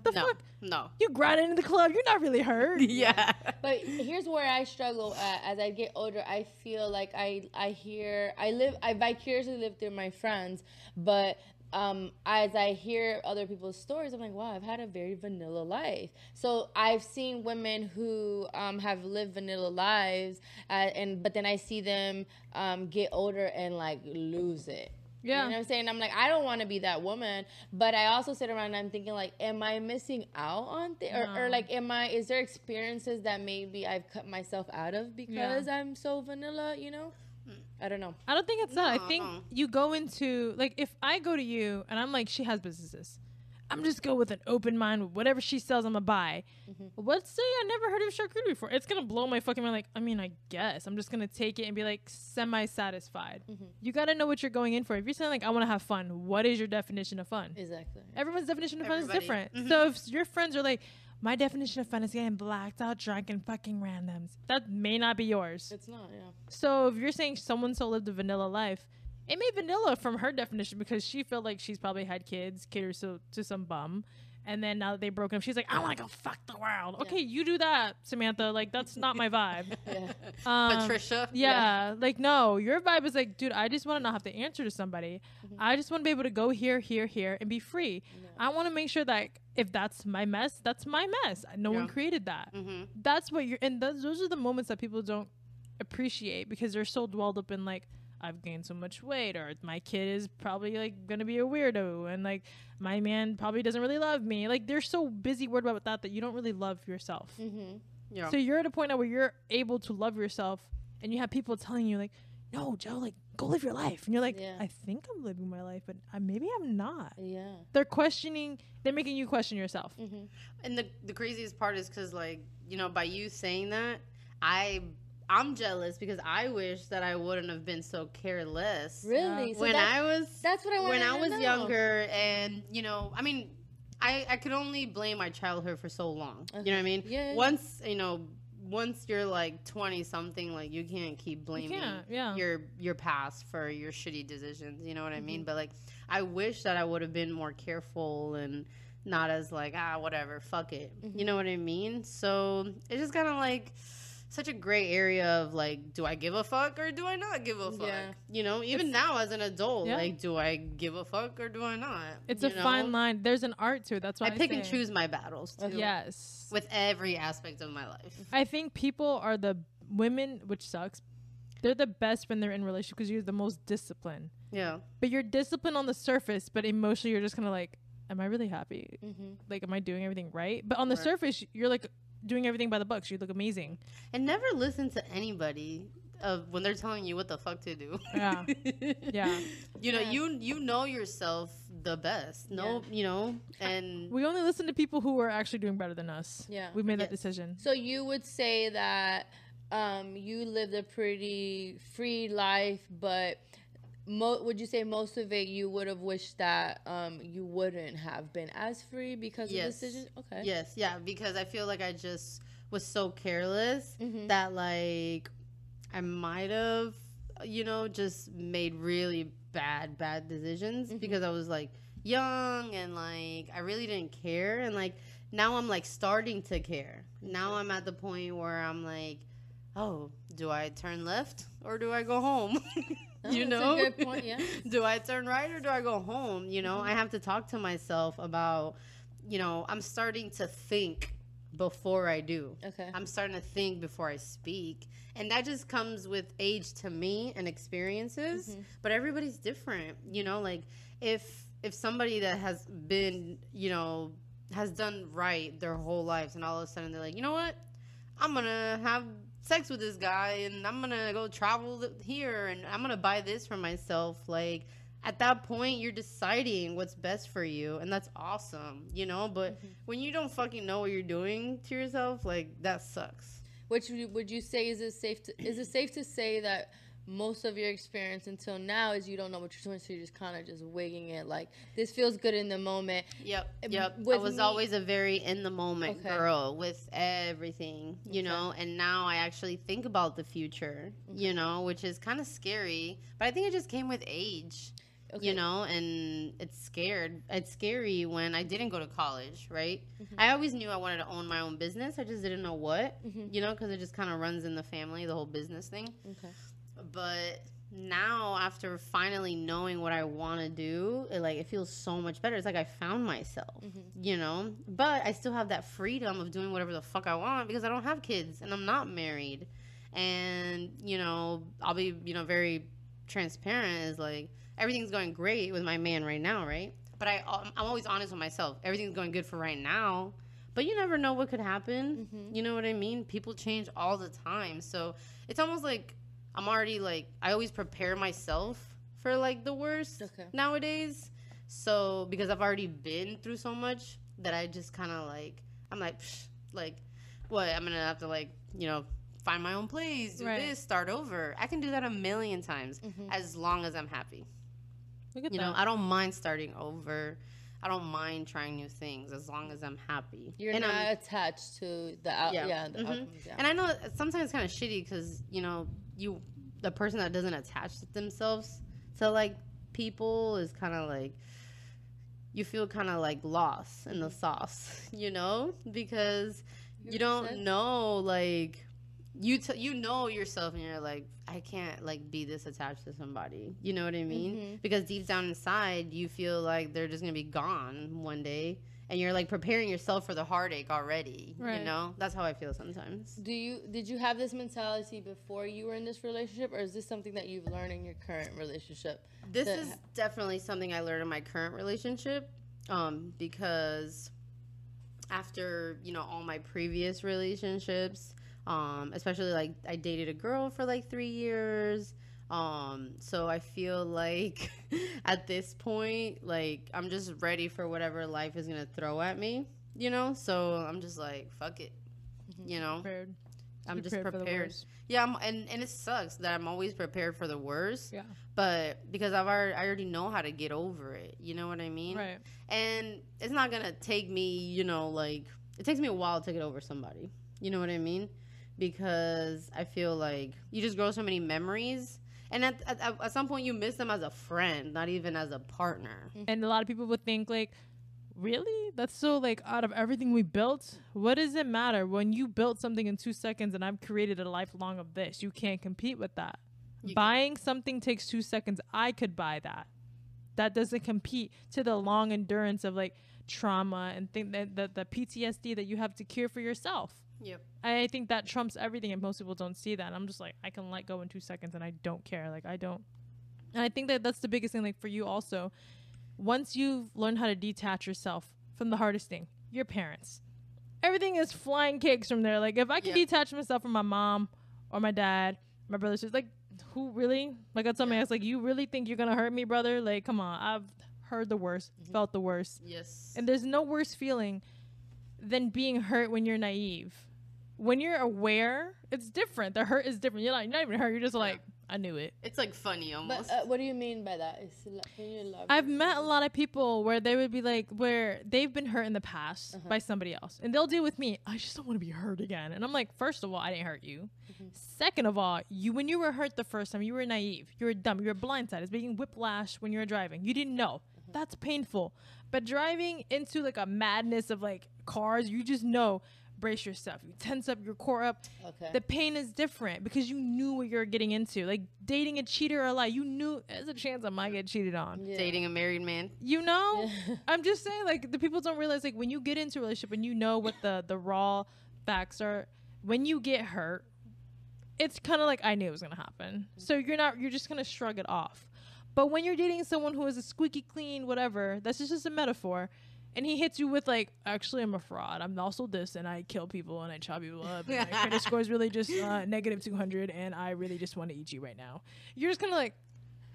The no. fuck? No. You grind into the club, you're not really hurt. Yeah. But here's where I struggle at. As I get older, I feel like I I hear I live I vicariously live through my friends, but um, as I hear other people's stories, I'm like, wow, I've had a very vanilla life. So I've seen women who um, have lived vanilla lives, uh, and but then I see them um, get older and like lose it. You know what Yeah. I'm saying? I'm like, I don't want to be that woman, but I also sit around and I'm thinking like, am I missing out on things, or, or like, am I? Is there experiences that maybe I've cut myself out of because I'm so vanilla? You know? Mm. I don't know. I don't think it's that. I think no. you go into like if I go to you and I'm like, she has businesses. I'm just go with an open mind with whatever she sells, I'm gonna buy. Mm-hmm. Let's say I never heard of charcuterie before. It's gonna blow my fucking mind. Like, I mean, I guess I'm just gonna take it and be like semi satisfied. Mm-hmm. You gotta know what you're going in for. If you're saying like I want to have fun, what is your definition of fun? Exactly. Everyone's definition of fun is Everybody. different. Mhm. So if your friends are like, my definition of fun is getting blacked out, drunk, and fucking randoms, that may not be yours. It's not. Yeah. So if you're saying someone so lived a vanilla life, it may vanilla from her definition because she felt like she's probably had kids, caters to, to some bum. And then now that they broke up, she's like, I want to go fuck the world. Okay, you do that, Samantha. Like, that's not my vibe. Yeah. Um, Patricia. yeah, like no, your vibe is like, dude, I just want to not have to answer to somebody. I just want to be able to go here, here, here, and be free. I want to make sure that if that's my mess, that's my mess. No one created that. Mm-hmm. That's what you're, and those, those are the moments that people don't appreciate because they're so dwelled up in like, I've gained so much weight, or my kid is probably like gonna be a weirdo, and like my man probably doesn't really love me. Like they're so busy worried about that that you don't really love yourself. Mm-hmm. Yeah. So you're at a point now where you're able to love yourself, and you have people telling you like, "No, Joe, like go live your life," and you're like, Yeah. "I think I'm living my life, but I, maybe I'm not." Yeah. They're questioning. They're making you question yourself. Mm-hmm. And the the craziest part is because like you know by you saying that I I'm jealous because I wish that I wouldn't have been so careless. Really? So when I was that's what I wanted when I was know. younger, and you know, I mean, I I could only blame my childhood for so long. You know what I mean? Yeah. Once you know, once you're like twenty something, like you can't keep blaming can't, yeah. your your past for your shitty decisions. You know what I Mm-hmm. mean? But like, I wish that I would have been more careful and not as like ah whatever, fuck it. Mm-hmm. You know what I mean? So it's just kind of like. Such a gray area of like, do I give a fuck or do I not give a fuck? Yeah. You know, even now as an adult, Yeah. like, do I give a fuck or do I not? It's You a fine line. There's an art to it. That's why I I, pick and choose my battles too. Yes. With every aspect of my life. I think people are the women, which sucks. They're the best when they're in relationship because you're the most disciplined. Yeah. But you're disciplined on the surface, but emotionally you're just kind of like, am I really happy? Mm-hmm. Like, am I doing everything right? But on the Right. surface, you're like doing everything by the books. You look amazing. And never listen to anybody of when they're telling you what the fuck to do. Yeah. Yeah. You know, Yeah. you you know yourself the best. No, you know, and We only listen to people who are actually doing better than us. Yeah. We made that decision. So you would say that um, you lived a pretty free life, but mo- would you say most of it you would have wished that um, you wouldn't have been as free because Yes. of decisions? Okay. yes, yeah, because I feel like I just was so careless Mhm. that like I might have, you know, just made really bad, bad decisions Mhm. because I was like young and like I really didn't care. And like now I'm like starting to care. Now I'm at the point where I'm like, oh, do I turn left or do I go home? Oh, you that's a know? good point, yeah. do I turn right or do I go home? You know, Mm-hmm. I have to talk to myself about, you know, I'm starting to think before I do. Okay. I'm starting to think before I speak. And that just comes with age to me and experiences. Mhm. But everybody's different. You know, like if if somebody that has been, you know, has done right their whole lives and all of a sudden they're like, you know what? I'm gonna have sex with this guy and I'm gonna go travel here and I'm gonna buy this for myself. Like at that point, you're deciding what's best for you, and that's awesome, you know. But mm-hmm. when you don't fucking know what you're doing to yourself, like that sucks. Which would you- would you say is it safe to is it safe to say that most of your experience until now is you don't know what you're doing, so you're just kind of just wigging it. Like this feels good in the moment. Yep, yep. I was me- always a very in the moment Okay. girl with everything, you Okay. know. And now I actually think about the future, you know, which is kind of scary. But I think it just came with age. Okay. you know and it's scared it's scary when i didn't go to college right Mhm. i always knew i wanted to own my own business i just didn't know what Mhm. you know because it just kind of runs in the family the whole business thing Okay. But now after finally knowing what i want to do it like it feels so much better. It's like i found myself Mhm. you know? But i still have that freedom of doing whatever the fuck i want because i don't have kids and i'm not married. And you know i'll be you know very transparent is like everything's going great with my man right now right? But i i'm always honest with myself. Everything's going good for right now but you never know what could happen. Mhm. you know what i mean? People change all the time. So it's almost like i'm already like i always prepare myself for like the worst Okay. nowadays so because i've already been through so much that i just kind of like i'm like Psh, like what i'm gonna have to like you know find my own place do Right. this start over i can do that a million times Mhm. as long as i'm happy Look at you that. know i don't mind starting over i don't mind trying new things as long as i'm happy You're And not I'm- attached to the out. Yeah. Yeah. the Mhm. outcomes, yeah. and I know sometimes it's kind of shitty because you know you the person that doesn't attach themselves to like people is kind of like you feel kind of like lost in the sauce, you know, because you don't know like you t- you know yourself and you're like I can't like be this attached to somebody. You know what I mean? Mhm. Because deep down inside you feel like they're just going to be gone one day and you're like preparing yourself for the heartache already, you know? That's how I feel sometimes. Do you did you have this mentality before you were in this relationship, or is this something that you've learned in your current relationship? This that is definitely something I learned in my current relationship um, because after, you know, all my previous relationships, um, especially like I dated a girl for like three years. Um, so I feel like at this point, like I'm just ready for whatever life is gonna throw at me, you know? So I'm just like, fuck it. Mhm. You know? Weird. I'm just Prepared the prepared. Yeah, I'm, and and it sucks that I'm always prepared for the worst. Yeah. But because I've already I already know how to get over it. You know what I mean? Right. And it's not gonna take me, you know, like it takes me a while to get over somebody. You know what I mean? Because I feel like you just grow so many memories, and at, at, at some point you miss them as a friend, not even as a partner. Mm-hmm. And a lot of people would think like, really? That's so like out of everything we built. What does it matter when you built something in two seconds and I've created a lifelong of this? You can't compete with that. You Buying something takes two seconds. I could buy that. That doesn't compete to the long endurance of like trauma and think that the, the PTSD that you have to cure for yourself. Yep. I think that trumps everything, and most people don't see that. And I'm just like, I can let go in two seconds, and I don't care. Like I don't. And I think that that's the biggest thing. Like for you also, once you've learned how to detach yourself from the hardest thing, your parents, everything is flying cakes from there. Like if I can Yeah. detach myself from my mom or my dad, my brother, sisters, like who really? Like I told my Yeah. ex, like you really think you're gonna hurt me, brother? Like come on, I've heard the worst, Mm-hmm. felt the worst. Yes. And there's no worse feeling than being hurt when you're naive. When you're aware, it's different. The hurt is different. You're not, you're not even hurt. You're just like, I knew it. it's like funny almost. But uh, what do you mean by that? it like- Can you elaborate? I've met a lot of people where they would be like, where they've been hurt in the past Uh-huh. by somebody else, and they'll deal with me. I just don't want to be hurt again. And I'm like, first of all, I didn't hurt you. Mm-hmm. Second of all, you when you were hurt the first time, you were naive. You were dumb. You were blindsided. It's being whiplash when you were driving. You didn't know. Mm-hmm. That's painful. But driving into like a madness of like cars, you just know. Brace yourself. You tense up your core up. okay. The pain is different because you knew what you were getting into. Like dating a cheater or a lie, you knew there's a chance I might get cheated on. Yeah. Dating a married man. You know, I'm just saying, like the people don't realize, like when you get into a relationship and you know what the the raw facts are, when you get hurt, it's kind of like I knew it was gonna happen. So you're not, you're just gonna shrug it off. But when you're dating someone who is a squeaky clean, whatever, that's just a metaphor. And he hits you with like, actually, I'm a fraud. I'm also this, and I kill people and I chop people up. And my credit score is really just uh, negative 200, and I really just want to eat you right now. You're just kind of like,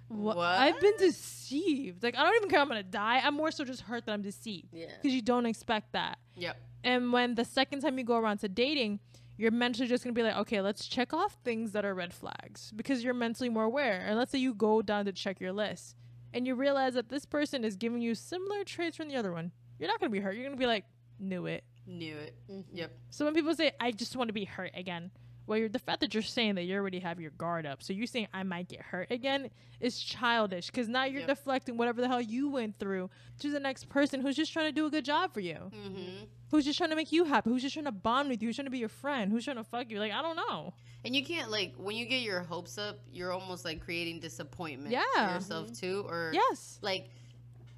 what? What? I've been deceived. Like I don't even care. I'm gonna die. I'm more so just hurt that I'm deceived Yeah. because you don't expect that. Yep. And when the second time you go around to dating, you're mentally just gonna be like, okay, let's check off things that are red flags because you're mentally more aware. And let's say you go down to check your list and you realize that this person is giving you similar traits from the other one. You're not gonna be hurt. You're gonna be like, knew it. Knew it. Mm-hmm. Yep. So when people say, I just want to be hurt again, well, you're, the fact that you're saying that you already have your guard up, so you're saying I might get hurt again is childish because now you're Yep. deflecting whatever the hell you went through to the next person who's just trying to do a good job for you, Mm-hmm. who's just trying to make you happy, who's just trying to bond with you, who's trying to be your friend, who's trying to fuck you. Like, I don't know. And you can't like when you get your hopes up, you're almost like creating disappointment Yeah. for yourself too. Or Yes. like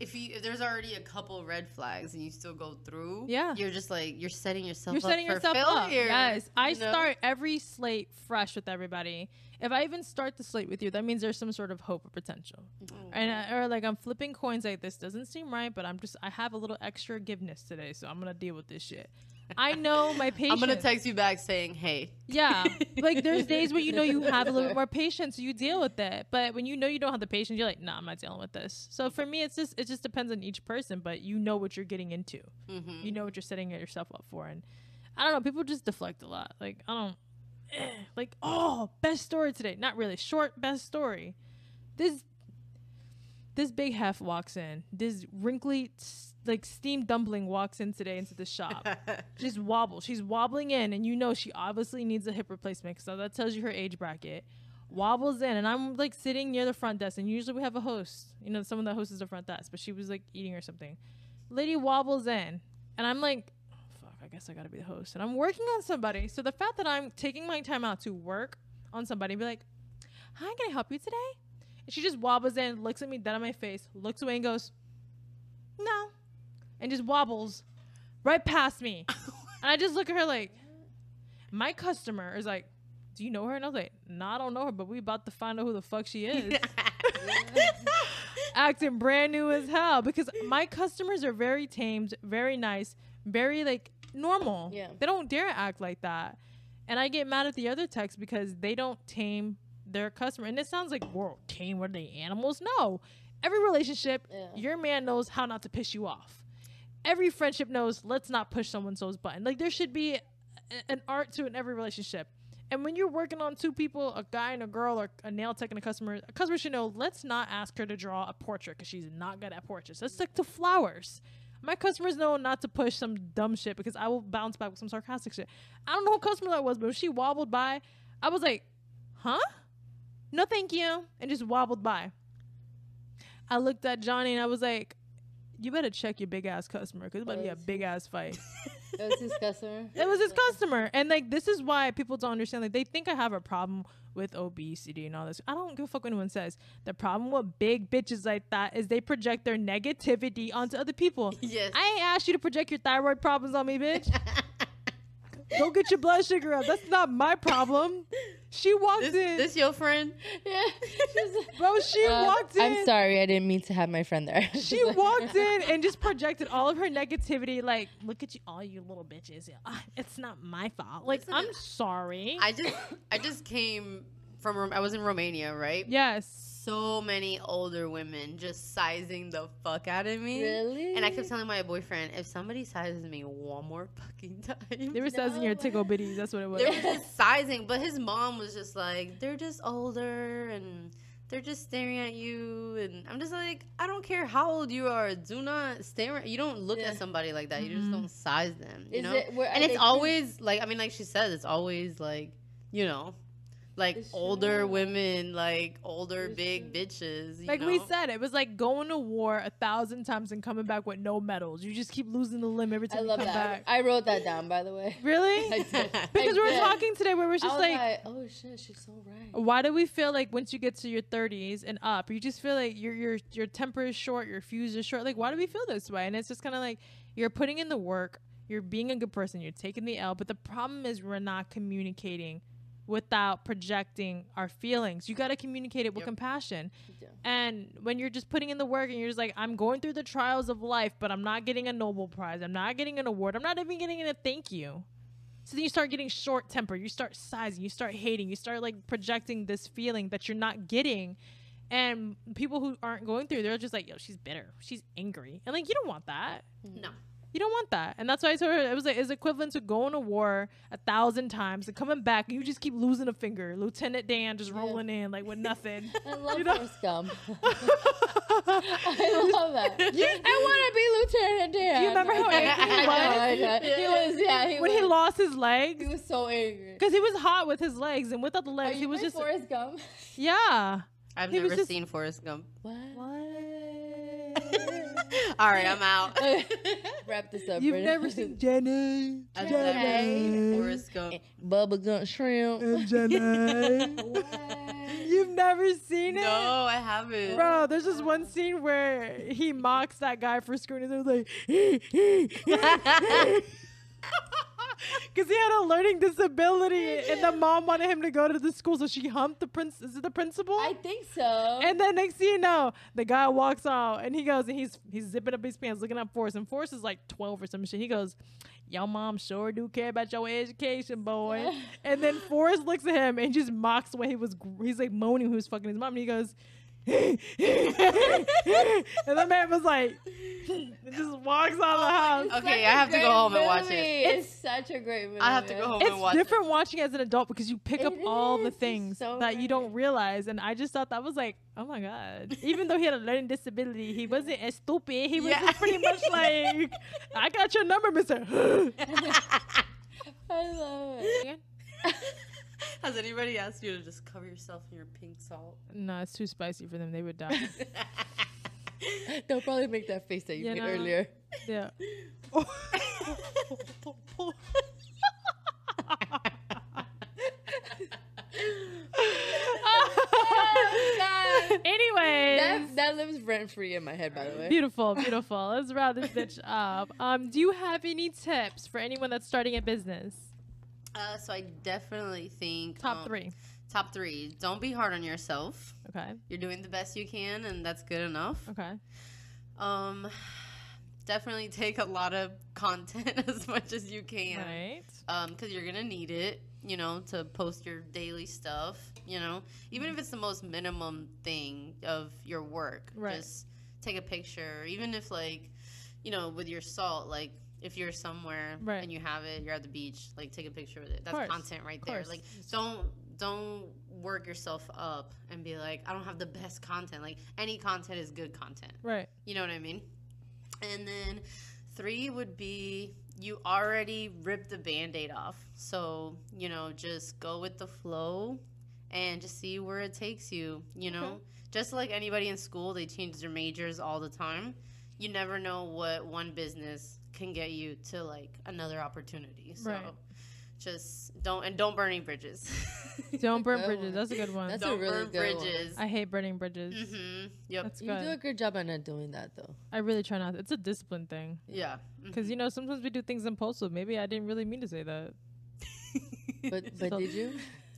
if you if there's already a couple red flags and you still go through, Yeah. you're just like you're setting yourself You're up setting yourself up. failure. Yes. I you know? start every slate fresh with everybody. If I even start the slate with you, that means there's some sort of hope or potential. Oh, and I, uh, or like I'm flipping coins like this doesn't seem right, but I'm just I have a little extra giveness today, so I'm gonna deal with this shit. I know my patience. I'm gonna text you back saying, "Hey, Yeah, like there's days where you know you have a little bit more patience, so you deal with it. But when you know you don't have the patience, you're like, nah, I'm not dealing with this. So for me, it's just it just depends on each person, but you know what you're getting into. mm-hmm. You know what you're setting yourself up for, and I don't know. People just deflect a lot. Like I don't eh, like oh best story today. Not really short best story. This this big hef walks in. This wrinkly like steamed dumpling walks in today into the shop. just wobble. She's wobbling in, and you know she obviously needs a hip replacement. So that tells you her age bracket. Wobbles in, and I'm like sitting near the front desk, and usually we have a host. You know, someone that hosts the front desk, but she was like eating or something. Lady wobbles in, and I'm like, fuck, I guess I gotta be the host. And I'm working on somebody. So the fact that I'm taking my time out to work on somebody be like, hi, can I help you today? And she just wobbles in, looks at me dead on my face, looks away and goes, no. And just wobbles right past me. and I just look at her like, my customer is like, do you know her? And I was like, no, I don't know her, but we about to find out who the fuck she is. Acting brand new as hell because my customers are very tamed, very nice, very like normal. Yeah. They don't dare act like that. And I get mad at the other techs because they don't tame their customer. And it sounds like, whoa, tame, what are they, animals? No. Every relationship, Yeah. your man knows how not to piss you off. Every friendship knows, let's not push someone's button. Like, there should be a- an art to it in every relationship. And when you're working on two people, a guy and a girl, or a nail tech and a customer, a customer should know. Let's not ask her to draw a portrait because she's not good at portraits. Let's stick to flowers. My customers know not to push some dumb shit because I will bounce back with some sarcastic shit. I don't know who customer that was, but when she wobbled by, I was like, "Huh? No, thank you," and just wobbled by. I looked at Johnny and I was like, "You better check your big ass customer because it's about to be a big ass fight." That was his customer. It was his customer. And like this is why people don't understand. Like they think I have a problem with obesity and all this. I don't give a fuck what anyone says. The problem with big bitches like that is they project their negativity onto other people. Yes. I ain't asked you to project your thyroid problems on me, bitch. Go get your blood sugar up. That's not my problem. She walked this, in. this your friend? yeah. Bro, she Uh, walked in. I'm sorry, I didn't mean to have my friend there. She walked in and just projected all of her negativity. Like, look at you, all you little bitches. Yeah, it's not my fault. Like, Listen, I'm sorry. I just I just came from I was in Romania, right? yes. So many older women just sizing the fuck out of me. Really? And I kept telling my boyfriend, if somebody sizes me one more fucking time, They were sizing your tickle bitties. That's what it was. they were just sizing. But his mom was just like, they're just older and they're just staring at you. And I'm just like, I don't care how old you are. Do not stare. You don't look Yeah. at somebody like that. You Mhm. just don't size them. You Is know. it- where- and it's always like, I mean, like she says, it's always like, you know. Like It's older true. women, like older It's big true. bitches. You like know? we said, it was like going to war a thousand times and coming back with no medals. You just keep losing the limb every I time love you come that. back. I wrote that down, by the way. really? Because we were talking today where we're just like, like, oh shit, she's so right. why do we feel like once you get to your 30s and up, you just feel like your your your temper is short, your fuse is short? Like, why do we feel this way? And it's just kind of like you're putting in the work, you're being a good person, you're taking the L, but the problem is we're not communicating without projecting our feelings. You got to communicate it with Yep. compassion. Yeah. And when you're just putting in the work and you're just like, I'm going through the trials of life, but I'm not getting a Nobel Prize. I'm not getting an award. I'm not even getting a thank you. So then you start getting short tempered. You start sizing. You start hating. You start like projecting this feeling that you're not getting. And people who aren't going through, they're just like, yo, she's bitter. She's angry. And like, you don't want that. no. You don't want that. And that's why I told her it was like, it's equivalent to going to war a thousand times and coming back and you just keep losing a finger. Lieutenant Dan just Yeah. rolling in like with nothing. I love You know? Forrest Gump. I love that. I want to be Lieutenant Dan. Do you remember how angry he I know, I know. was? He was, yeah. He when was, he lost his legs, he was so angry. because he was hot with his legs, and without the legs, he was my just Forrest Gump. yeah. I've He never just- seen Forrest Gump. What? All right, I'm out. Wrap this up. You've Brittany. never seen Jenny. I've Jenny. never seen Bubba Gump Shrimp. I'm Jenny. You've never seen it. No, I haven't. Bro, there's this one scene where he mocks that guy for screwing his like, because he had a learning disability, oh, and the mom wanted him to go to the school, so she humped the prince. Is it the principal? I think so. And then next thing you know, the guy walks out and he goes and he's he's zipping up his pants, looking at Forrest, and Forrest is like twelve or some shit. He goes, "Your mom sure do care about your education, boy." and then Forrest looks at him and just mocks the way he was. He's like moaning who was fucking his mom, and he goes. and the man was like, and just walks out of the oh house. Okay, I have to go great home and watch it. It's, such a great movie. I have to go home and It's different watching as an adult because you pick up It all the things so that you don't realize. And I just thought that was like, oh my God. Even though he had a learning disability, he wasn't as stupid. He was Yeah. just pretty much like, I got your number, mister. I love it. It. Has anybody asked you to just cover yourself in your pink salt? no, it's too spicy for them. They would die. They'll probably make that face that you, You made know? earlier. Yeah. Anyways. That, that lives rent free in my head, by the way. Beautiful, beautiful. Let's wrap this bitch up. Um, do you have any tips for anyone that's starting a business? Uh, so I definitely think Top um, three. Top three. Don't be hard on yourself. Okay. You're doing the best you can, and that's good enough. Okay. Um, definitely take a lot of content as much as you can. Right. um because you're gonna need it you know to post your daily stuff you know even if it's the most minimum thing of your work Right. just take a picture even if like you know with your salt like if you're somewhere Right. and you have it, you're at the beach, like take a picture with it. That's Course. content right there. Like don't don't work yourself up and be like, I don't have the best content. Like any content is good content. Right. You know what I mean? And then three would be you already ripped the band aid off. So, you know, just go with the flow and just see where it takes you. You know, Okay. just like anybody in school, they change their majors all the time. You never know what one business can get you to like another opportunity. So, Right. just don't and don't burn any bridges. Don't burn Good bridges. one. That's a good one. That's a don't really burn good one. bridges. I hate burning bridges. hmm Yep. That's You do a good. good job at not doing that though. I really try not. It's a discipline thing. Yeah. Because you know sometimes we do things impulsive. Maybe I didn't really mean to say that. But but So- did you?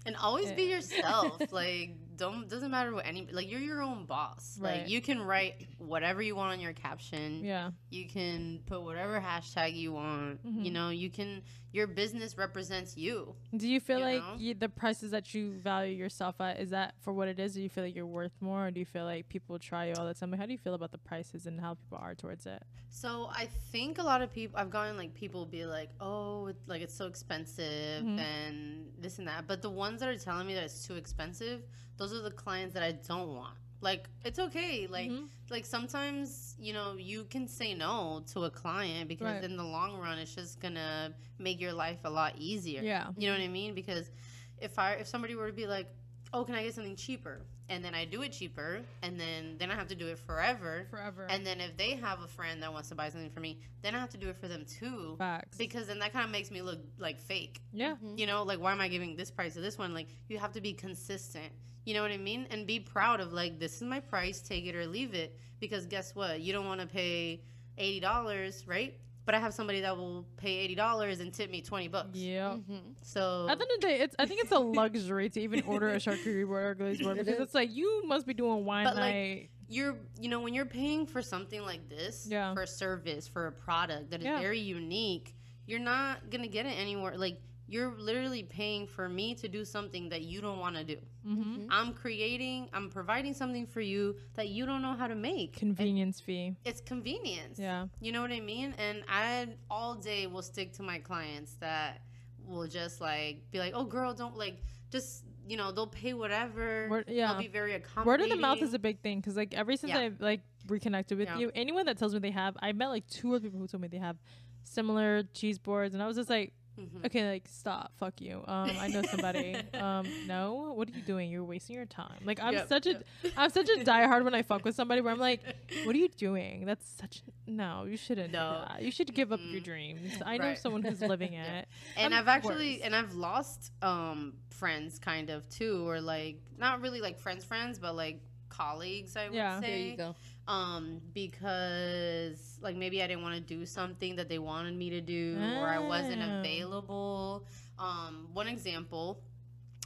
and always be yourself like don't doesn't matter what any like you're your own boss Right. like you can write whatever you want on your caption Yeah. you can put whatever hashtag you want you Mhm. know you can your business represents you Do you feel You like you, the prices that you value yourself at is that for what it is? Do you feel like you're worth more, or do you feel like people try you all the time? Like, how do you feel about the prices and how people are towards it? so i think a lot of people i've gotten like people be like oh it, like it's so expensive Mhm. and this and that but the ones that are telling me that it's too expensive those are the clients that i don't want like it's okay like Mhm. like sometimes you know you can say no to a client because Right. in the long run it's just gonna make your life a lot easier Yeah. you know what i mean because if i if somebody were to be like oh can i get something cheaper and then i do it cheaper and then then i have to do it forever Forever. and then if they have a friend that wants to buy something for me then i have to do it for them too Facts. because then that kind of makes me look like fake yeah. You know like why am i giving this price to this one like you have to be consistent you know what i mean and be proud of like this is my price take it or leave it because guess what you don't want to pay $80 right but i have somebody that will pay $80 and tip me 20 bucks Yeah. Mhm. so At the end of the day, it's I think it's a luxury to even order a charcuterie board or glazed board It because is. it's like you must be doing wine But, like, you're you know when you're paying for something like this Yeah. for a service for a product that is Yeah. very unique you're not gonna get it anywhere like you're literally paying for me to do something that you don't want to do hmm i'm creating i'm providing something for you that you don't know how to make Convenience fee. it's convenience Yeah. you know what i mean and i all day will stick to my clients that will just like be like oh girl don't like just you know they'll pay whatever Word- yeah. they'll be very accommodating. Word of the mouth is a big thing because like ever since Yeah. I've like reconnected with Yeah. you, anyone that tells me they have, I met like two other people who told me they have similar cheese boards, and I was just like, Mhm. okay, like stop, fuck you. Um, I know somebody. um, no, what are you doing? You're wasting your time. Like I'm Yep, such a, yep. am such a diehard when I fuck with somebody where I'm like, what are you doing? That's such no, you shouldn't No. You should give up your dreams. I know someone who's living it. and I'm I've actually and I've lost um friends kind of too or like not really like friends friends but like colleagues I would Yeah. say There you go. Um because like maybe I didn't want to do something that they wanted me to do or I wasn't Oh. available um one example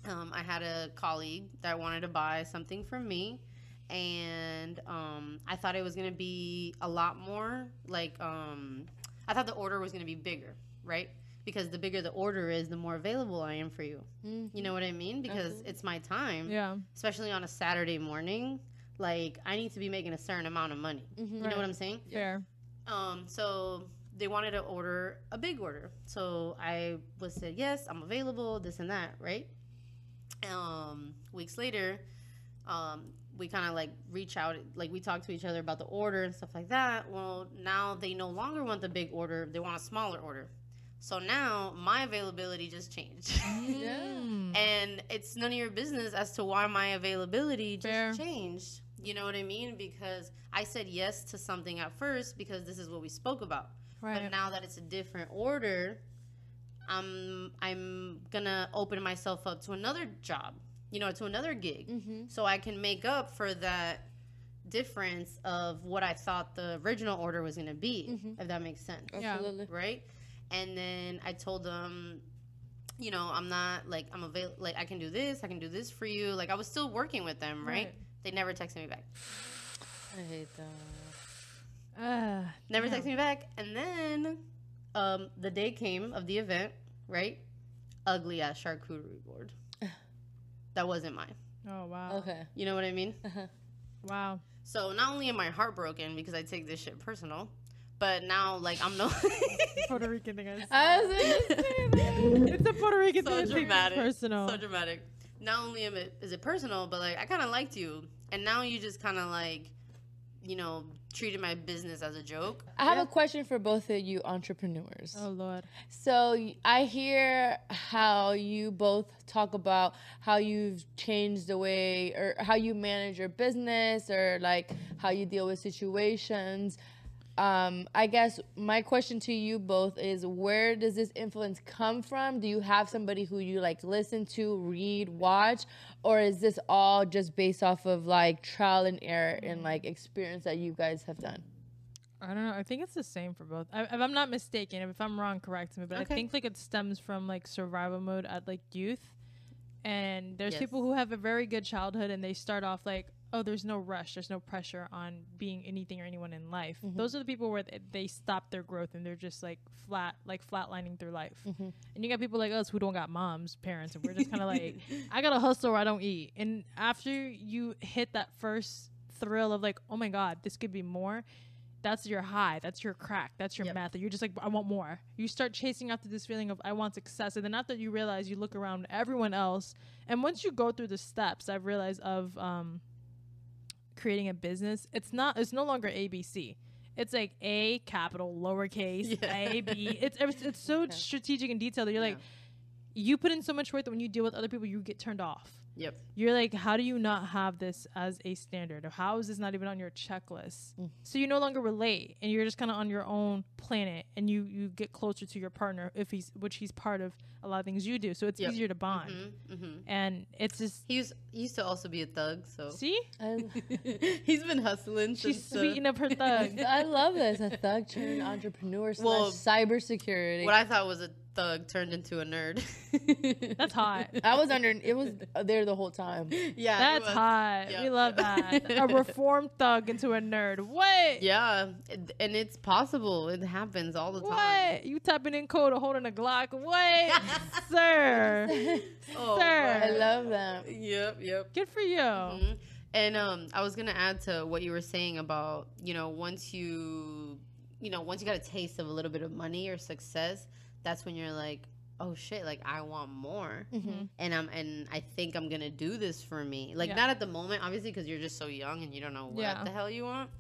um I had a colleague that wanted to buy something from me and um I thought it was going to be a lot more like um I thought the order was going to be bigger right because the bigger the order is the more available I am for you Mhm. you know what I mean because Absolutely. it's my time Yeah. especially on a Saturday morning like I need to be making a certain amount of money Mhm. you Right. know what I'm saying Fair. um, so they wanted to order a big order. So I was said, yes, I'm available, this and that, right? Um, weeks later, um, we kind of like reach out, like we talk to each other about the order and stuff like that. Well, now they no longer want the big order; they want a smaller order. So now my availability just changed, Yeah. Mm. and it's none of your business as to why my availability just Fair. changed. You know what I mean? Because I said yes to something at first because this is what we spoke about. Right. But now that it's a different order, I'm I'm gonna open myself up to another job, you know, to another gig, Mhm. so I can make up for that difference of what I thought the original order was gonna be, Mhm. if that makes sense, Yeah. Absolutely. right? And then I told them, you know, I'm not like I'm available. like I can do this, I can do this for you. Like I was still working with them, right? Right. They never texted me back. I hate that. Uh, Never damn. texted me back. And then um, the day came of the event, right? Ugly ass charcuterie board. that wasn't mine. Oh wow. Okay. You know what I mean? Wow. So not only am I heartbroken because I take this shit personal, but now like I'm no. Puerto Rican thing. I. I was gonna say that. it's a Puerto Rican so thing. to take dramatic. Personal. So dramatic. Not only am it is it personal, but like I kind of liked you, and now you just kind of like, you know, treated my business as a joke. I have a question for both of you entrepreneurs. oh Lord. So I hear how you both talk about how you've changed the way or how you manage your business or like how you deal with situations. Um, I guess my question to you both is where does this influence come from? Do you have somebody who you like listen to, read, watch, or is this all just based off of like trial and error and like experience that you guys have done? I don't know. I think it's the same for both. I, if I'm not mistaken, if I'm wrong, correct me. But Okay. I think like it stems from like survival mode at like youth, and there's Yes. people who have a very good childhood and they start off like, oh, there's no rush, there's no pressure on being anything or anyone in life. Those are the people where th- they stop their growth and they're just like flat, like flatlining through life. And you got people like us who don't got moms, parents, and we're just kind of like, I gotta hustle or I don't eat. And after you hit that first thrill of like, oh my god, this could be more that's your high, that's your crack, that's your Yep. meth. You're just like, I want more. You start chasing after this feeling of I want success, and then after you realize, you look around everyone else, and once you go through the steps, I've realized of um, creating a business, it's not, it's no longer ABC. It's like A capital lowercase Yeah. A B. It's it's, it's so strategic and detailed that you're like, you put in so much work that when you deal with other people, you get turned off Yep. you're like, how do you not have this as a standard? Or how is this not even on your checklist? So you no longer relate and you're just kind of on your own planet and you, you get closer to your partner if he's, which he's part of a lot of things you do. So it's Yep. easier to bond. hmm hmm And it's just, He used he used to also be a thug, so see, he's been hustling. she's since, uh, sweeting up her thug. I love this. A thug turned entrepreneur Well, slash cybersecurity. What I thought was a thug turned into a nerd. That's hot. I was under. It was there the whole time. yeah, That's hot. Yeah. We love that. a reformed thug into a nerd. What? Yeah, and- and it's possible. It happens all the time. What? You typing in code or holding a Glock? What? Sir. Oh, Sir. I love that. Yep, yep. Good for you. Mhm. And um, I was gonna add to what you were saying about you know once you you know once you got a taste of a little bit of money or success, that's when you're like, oh shit, like I want more, Mhm. and I'm and I think I'm gonna do this for me. Like Yeah. not at the moment, obviously, because you're just so young and you don't know what Yeah. the hell you want.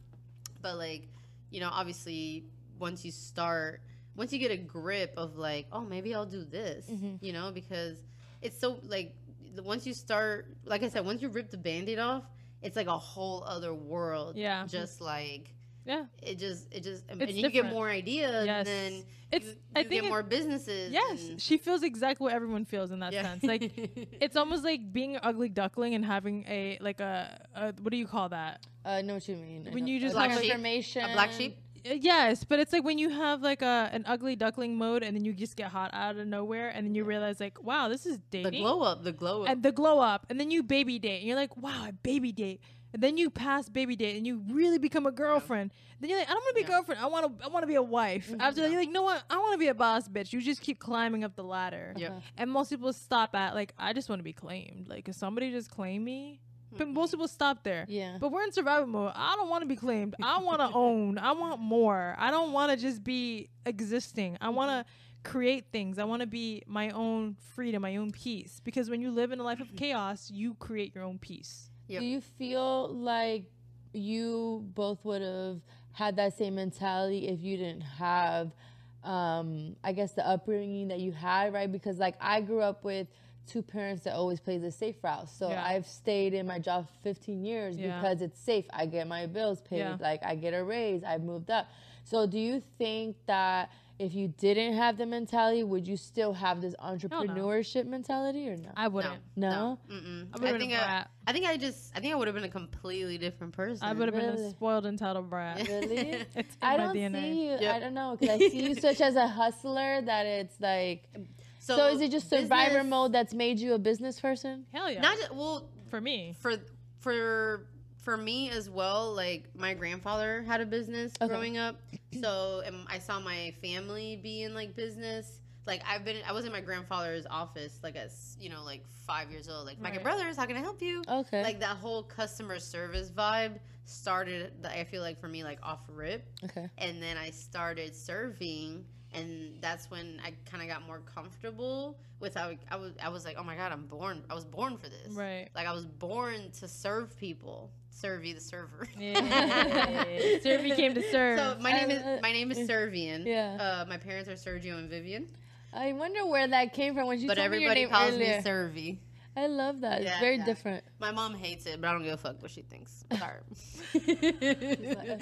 But like, you know, obviously, once you start, once you get a grip of like, oh, maybe I'll do this, Mhm. you know, because it's so like once you start, like I said, once you rip the band-aid off, it's like a whole other world. Yeah. Just like Yeah. it just it just and It's you get more ideas, Yes. then It's- you, I think get it- more businesses. Yes, and- she feels exactly what everyone feels in that yeah. sense. Like it's almost like being an ugly duckling and having a like a, a what do you call that? I know what you mean. When you just A have, like, transformation, a black sheep. Uh, Yes, but it's like when you have like a an ugly duckling mode and then you just get hot out of nowhere and then you realize like wow this is dating. the glow up, the glow up. and the glow up and then you baby date and you're like wow I baby date and then you pass baby date and you really become a girlfriend. Then you're like I don't want to be a Yeah. girlfriend I want to I want to be a wife. Mm-hmm. After that you're like you know what I want to be a boss bitch. You just keep climbing up the ladder. Yep. Uh-huh. And most people stop at like, I just want to be claimed. Like, if somebody just claim me, but mm-hmm. most people stop there. Yeah. But we're in survival mode. I don't want to be claimed. I want to own. I want more. I don't want to just be existing. I want to mm-hmm. create things. I want to be my own freedom, my own peace. Because when you live in a life of chaos, you create your own peace. Yep. Do you feel like you both would have had that same mentality if you didn't have, um, I guess, the upbringing that you had, right? Because like I grew up with two parents that always played the safe route. So Yeah. I've stayed in my job 15 years Yeah. because it's safe. I get my bills paid. Yeah. Like I get a raise. I've moved up. So do you think that if you didn't have the mentality, would you still have this entrepreneurship mentality or no? I wouldn't. No? Mm-mm. I would've I think a I, brat. I think I just I think I would have been a completely different person. I would have been a spoiled entitled brat. Really? It's I don't DNA. see you. Yep. I don't know because I see you such as a hustler that it's like. Um, so, is it just survivor business- mode that's made you a business person? Hell yeah. Not just, well for me. for for for me as well. Like my grandfather had a business Okay. growing up, so and I saw my family be in like business. like I've been I was in my grandfather's office like as you know like five years old like and Right. Brothers how can I help you Okay. like that whole customer service vibe started I feel like for me like off rip okay. and then I started serving, and that's when I kind of got more comfortable with how I was. I was like, oh my god, I'm born. I was born for this. Right. Like I was born to serve people. Servi the server. Yeah. Servi came to serve. So my name is my name is Servian. Yeah. Uh, my parents are Sergio and Vivian, I wonder where that came from when you but told me your everybody calls earlier. me Servi. I love that. Yeah, it's very yeah. different. My mom hates it, but I don't give a fuck what she thinks. Sorry.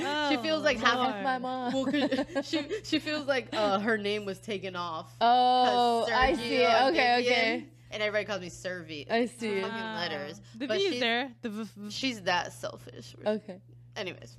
Oh, she feels like half Lord. of My mom. well, she she feels like uh, her name was taken off. Oh, I see it. Okay, okay. And everybody calls me Servi. I see fucking Ah. letters. The But V is she's- there. The v- v- She's that selfish. Okay. Anyways.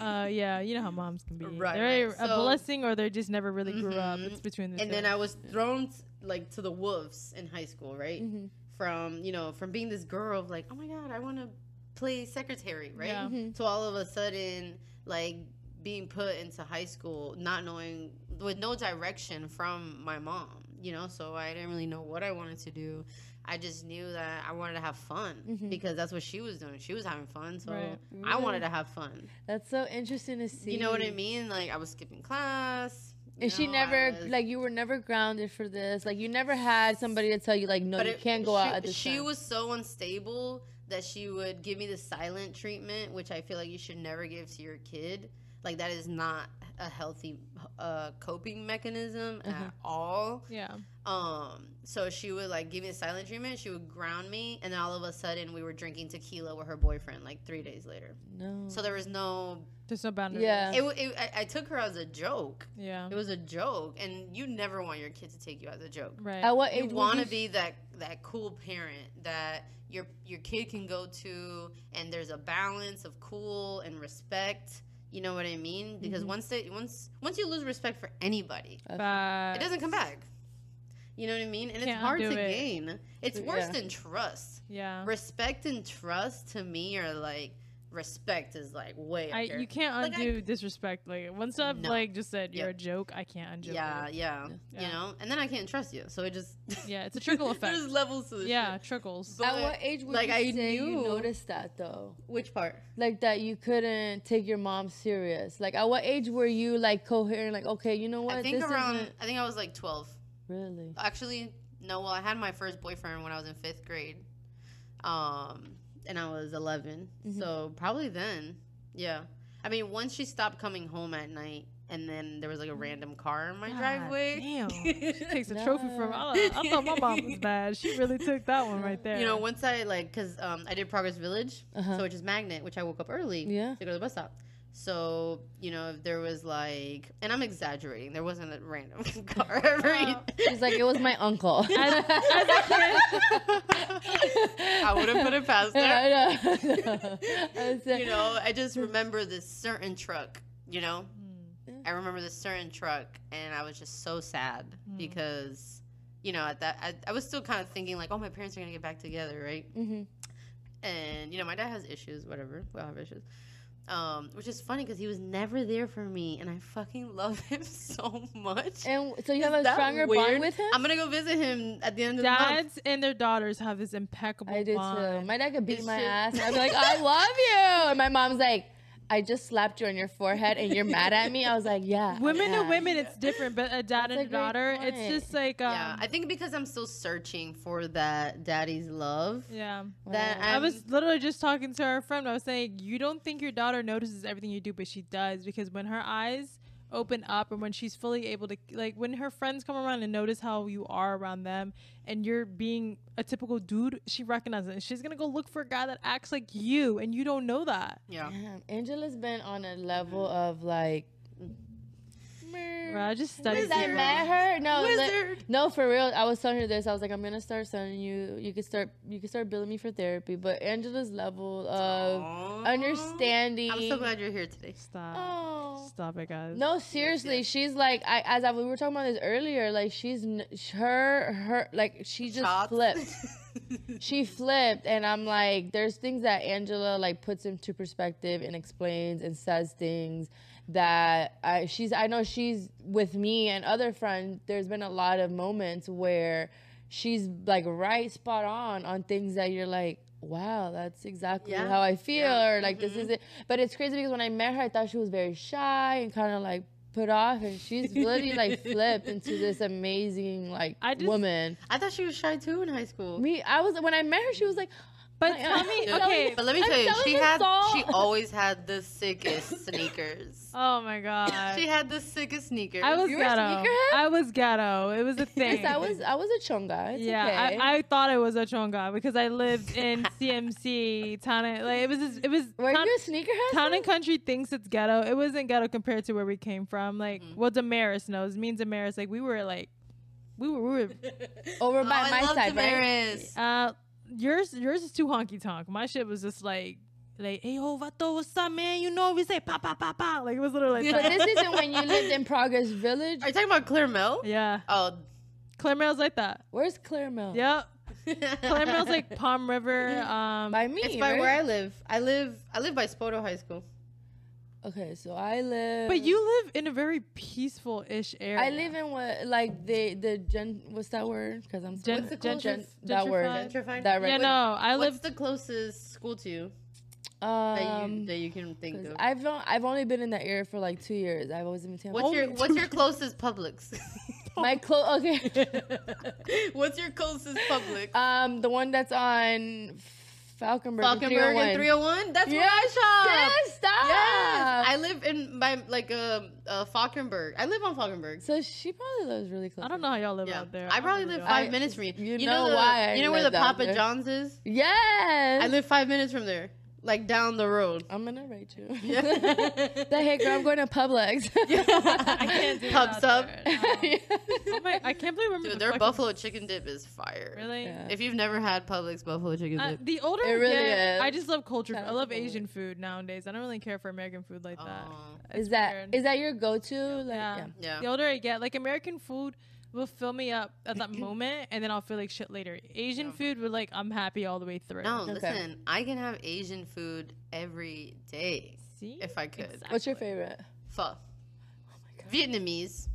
uh, yeah, you know how moms can be. Right, they're right. a So- blessing, or they just never really grew up. Mhm. It's between the And two. then I was thrown t- like to the wolves in high school, right? Mhm. From you know, from being this girl of like, oh my god, I want to play secretary, right? Yeah. Mhm. To all of a sudden, like being put into high school, not knowing with no direction from my mom, you know. So I didn't really know what I wanted to do. I just knew that I wanted to have fun Mhm. because that's what she was doing. She was having fun, so Right. I wanted to have fun. That's so interesting to see. You know what I mean? Like I was skipping class. And she never was- like you were never grounded for this. Like you never had somebody to tell you like no, you it- can't go she, out at this She time. was so unstable that she would give me the silent treatment, which I feel like you should never give to your kid. Like that is not a healthy uh, coping mechanism Uh-huh. at all. yeah, Um, so she would like give me a silent treatment. She would ground me, and then all of a sudden we were drinking tequila with her boyfriend like three days later. no. So there was no. there's no boundaries. Yeah. It, w- it I, I took her as a joke. yeah, It was a joke, and you never want your kid to take you as a joke right. at what you age would want to be that that cool parent that your your kid can go to and there's a balance of cool and respect you know what i mean? Because Mhm. once they once once you lose respect for anybody But it doesn't come back. You know what i mean? And it's Can't hard to it. gain. It's worse Yeah. than trust. Yeah, respect and trust to me are like respect is like way up I there. you can't Like, I- undo disrespect. Like once I've No. like just said you're Yeah. a joke, I can't undo. yeah, it. yeah, Yeah. you know, and then I can't trust you. So it just Yeah, it's a trickle effect. There's levels to this. Yeah, shit. trickles. But- At what age would like, you I say you knew- noticed that though? Which part? Like that you couldn't take your mom serious. Like at what age were you like coherent? Like okay, you know what? I think this around. isn't I think I was like twelve. really. Actually, no. Well, I had my first boyfriend when I was in fifth grade, um, and I was 11 Mhm. So probably then, yeah. I mean, once she stopped coming home at night, and then there was like a random car in my God driveway. Damn, she takes a trophy from. I, I thought my mom was bad. She really took that one right there. You know, once I like, cause um, I did Progress Village, Uh-huh. so which is Magnet, which I woke up early Yeah. to go to the bus stop. So you know, if there was like, and I'm exaggerating, there wasn't a random car every. Uh, She's like, it was my uncle. As- as a kid- I wouldn't put it past her. I know. I was you know, I just remember this certain truck, you know? Mm, I remember this certain truck and I was just so sad Mm. because you know, at that I, I was still kind of thinking like, oh, my parents are going to get back together, right? Mhm. And you know, my dad has issues, whatever. We all have issues. Um, which is funny because he was never there for me, and I fucking love him so much. And so you have Is a stronger weird? bond with him? I'm gonna go visit him at the end of the month. Dads and their daughters have this impeccable I do bond. too. My dad could beat It's my true. ass, and I'd be like, "I love you," and my mom's like, "I just slapped you on your forehead, and you're mad at me." I was like, "Yeah." women yeah. to women, it's different, but a dad That's and a a great daughter, it's just like um, yeah, I think because I'm still searching for that daddy's love. yeah. That Wow. I was literally just talking to our friend. I was saying, you don't think your daughter notices everything you do, but she does because when her eyes open up and when she's fully able to, like, when her friends come around and notice how you are around them and you're being a typical dude, she recognizes it. And she's gonna go look for a guy that acts like you, and you don't know that. Yeah. Damn, Angela's been on a level of like. Bro, I just studied. Since I met her, no, li- Wizard. no, for real. I was telling her this. I was like, I'm gonna start sending you. You could start. You could start billing me for therapy. But Angela's level of Aw. understanding. I'm so glad you're here today. Stop. Oh. Stop it, guys. No, seriously, yes. she's like I as I we were talking about this earlier. Like she's her her like she just Shots. flipped. she flipped, and I'm like, there's things that Angela like puts into perspective and explains and says things, that I she's I know she's with me and other friends. There's been a lot of moments where she's like right spot on on things that you're like. Wow, that's exactly Yeah. how I feel, Yeah. or like this mm-hmm. is it. But it's crazy because when I met her, I thought she was very shy and kind of like put off, and she's really like flipped into this amazing like I just- woman. I thought she was shy too in high school. Me, I was when I met her, she was like, But tell me, okay. But let me tell you, she had salt. she always had the sickest sneakers. Oh my god. She had the sickest sneakers. I was You were a ghetto. sneakerhead? I was ghetto. It was a thing. yes, I was, I was a chonga. It's yeah, okay. I, I thought I was a chonga because I lived in CMC town. Like it was, just, it was Were town, you a sneakerhead? town and country thinks it's ghetto. It wasn't ghetto compared to where we came from. Like, Mhm. well, Damaris knows. Me and Damaris, like we were like, we were, we were. Over Oh, by I my love side, right? Damaris. Uh, yours, yours is too honky tonk. My shit was just like. Like, hey, ho, vato, what's up, man? You know, we say pa pa pa pa. Like, it was literally like But this isn't when you lived in Progress Village. Are you talking about Clair Mel? Yeah. Oh, Claire Mills like that. Where's Claremont? Yep. Claire Mills like Palm River. Um, by me. it's by right? where I live. I live. I live by Spoto High School. Okay, so I live. but you live in a very peaceful-ish area. I live in what like the the gen. What's that word? Because I'm Gen- What's the gen- closest? that word. gentrified? Gentrified. That right. Yeah, no, I What's live. the closest school to you that you Um, that you can think 'cause of? I've on- I've only been in that area for like two years. I've always been in Tampa. What's your Only What's your closest Publix? my close? Okay. what's your closest Publix? um, the one that's on Falconberg. Falkenberg and 301. That's where I shop. Yes, stop. Yes, I live in my like a uh, Falkenberg. I live on Falkenberg. so she probably lives really close. I don't know how y'all live Yeah, out there. I probably live five I- minutes from you. you know, know the, why I You know where the Papa there. John's is? Yes. I live five minutes from there, like down the road. I'm gonna rate you. Yeah. the heck, girl, I'm going to Publix. I can't do Pub sub. no. Oh my, I can't believe I remember Dude, the their fucking- buffalo chicken dip is fire. Really? Yeah. If you've never had Publix buffalo chicken Uh, dip, the older It I really get, is. I just love culture. Shout I out love to Publix. Asian food nowadays. I don't really care for American food like that. Aw. It's is that weird. is that your go-to? Like, yeah. yeah. yeah. The older I get, like American food will fill me up at that moment, and then I'll feel like shit later. Asian Yeah. food would like I'm happy all the way through. No, Okay. listen, I can have Asian food every day See, if I could. Exactly. What's your favorite? Pho. Oh my god. Vietnamese.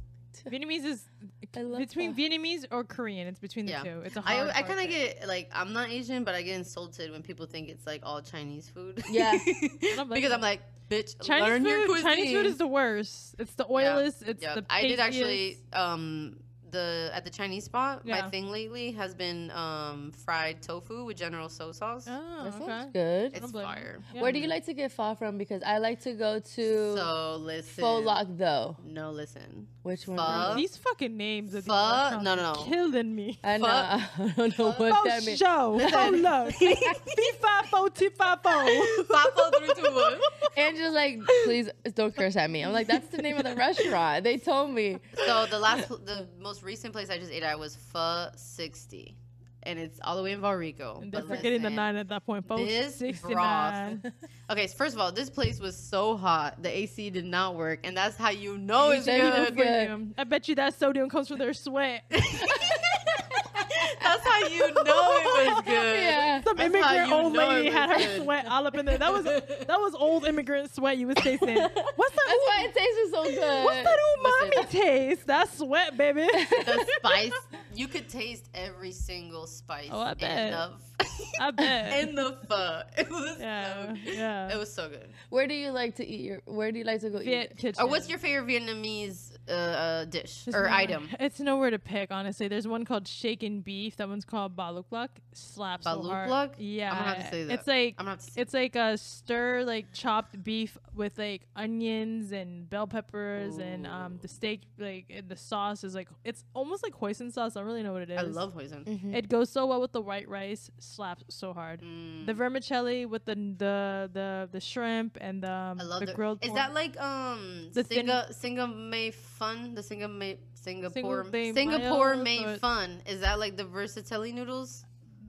Vietnamese is between pho. Vietnamese or Korean. It's between the Yeah. two. It's a hard, I hard kind of get like I'm not Asian, but I get insulted when people think it's like all Chinese food. Yeah. don't blame because. I'm like, bitch, Chinese learn your food. cuisine. Chinese food is the worst. It's the oilest. It's Yeah, the. I did actually um the at the Chinese spot. Yeah. My thing lately has been um fried tofu with General Tso sauce. Oh, That okay. sounds good. It's don't blame you. fire. Yeah. Where do you like to get pho from? Because I like to go to So listen. Faux Lock though. No, listen. Which one? Pho. These fucking names of these Pho? restaurants No, no, no. killing me. I know. I don't know what Faux that means. show. Faux love. Fee fi fo ti fi fo. Five, four, three, two, one. Angela's like, please don't curse at me. I'm like, that's the name of the restaurant. They told me. So the last, the most recent place I just ate at was Pho 60, and it's all the way in Valrico. And they're But forgetting the nine at that point. Faux This 69. Okay, so first of all, this place was so hot, the AC did not work, and that's how you know it's good. good. I bet you that sodium comes from their sweat. That's how you know it was good. Yeah. Some That's how immigrant old lady had her good. sweat all up in there. That was that was old immigrant sweat you was tasting. What's that? That's why it tastes so good. What's that umami Listen. taste? That sweat, baby. The spice, you could taste every single spice Oh, I in bet. the I bet. in the pho. It was yeah, so, yeah. it was so good. Where do you like to eat your? Where do you like to go Viet eat? kitchen. Or what's your favorite Vietnamese uh, uh, dish There's or nowhere- item? It's nowhere to pick, honestly. There's one called shaken beef. That one's called baluklak. Slaps so. Baluklak? Yeah, I'm gonna have to say that. It's like I'm gonna have to. Say, it's like a stir like chopped beef with like onions and bell peppers and um the steak like the sauce is like it's almost like hoisin sauce. I don't really know what it is. I love hoisin. Mhm. It goes so well with the white rice. Slaps so hard. Mm. The vermicelli with the the the, the shrimp and the, um, I love the the grilled. Is pork. that like um The thin- Singa Singa May Fun? The Singa May Singapore Single Singapore Mayo, May Fun. Is that like the versatility noodles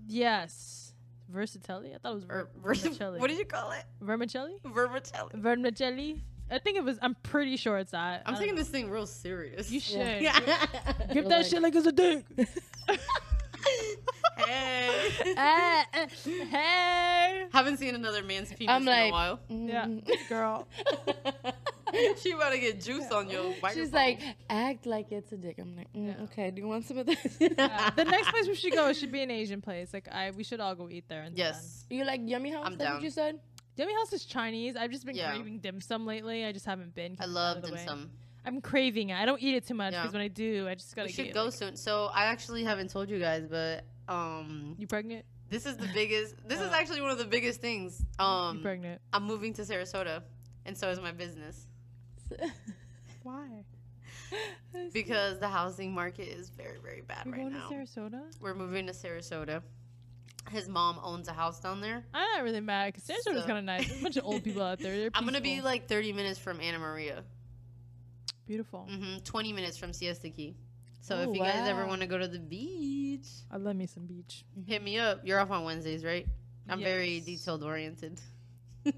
yes? Versatility. I thought it was ver- vers- vermicelli. what did you call it? vermicelli? Vermicelli. Vermicelli. I think it was. I'm pretty sure it's that. I'm taking don't this thing real serious. You should. Yeah. Yeah. Give You're that like- shit like it's a dick. hey. Ah, ah, hey. Haven't seen another man's penis I'm in like, a while. Yeah, mm. girl. she about to get juice on your microphone. She's like, act like it's a dick. I'm like, mm, Yeah. okay. Do you want some of this? Yeah. the next place we should go should be an Asian place. Like I, we should all go eat there. Instead. yes. you like Yummy House? I'm That's what down. you said. Yummy House is Chinese. I've just been Yeah. craving dim sum lately. I just haven't been. I love out of the dim way. sum. I'm craving it. I don't eat it too much Yeah. because when I do, I just gotta We should get, go like- soon. So I actually haven't told you guys, but um, You pregnant? this is the biggest. This is Uh. actually one of the biggest things. you Um, pregnant? I'm moving to Sarasota, and so is my business Why? because the housing market is very, very bad You're right going now. to Sarasota? We're moving to Sarasota. His mom owns a house down there. I'm not really mad because Sarasota's So- kind of nice. There's a bunch of old people out there. They're I'm gonna be peaceful. like 30 minutes from Anna Maria. beautiful. hmm 20 minutes from Siesta Key. So Oh, if you guys ever wow. want to go to the beach, I love me some beach. hit me up. You're off on Wednesdays, right? I'm very Yes. detailed oriented.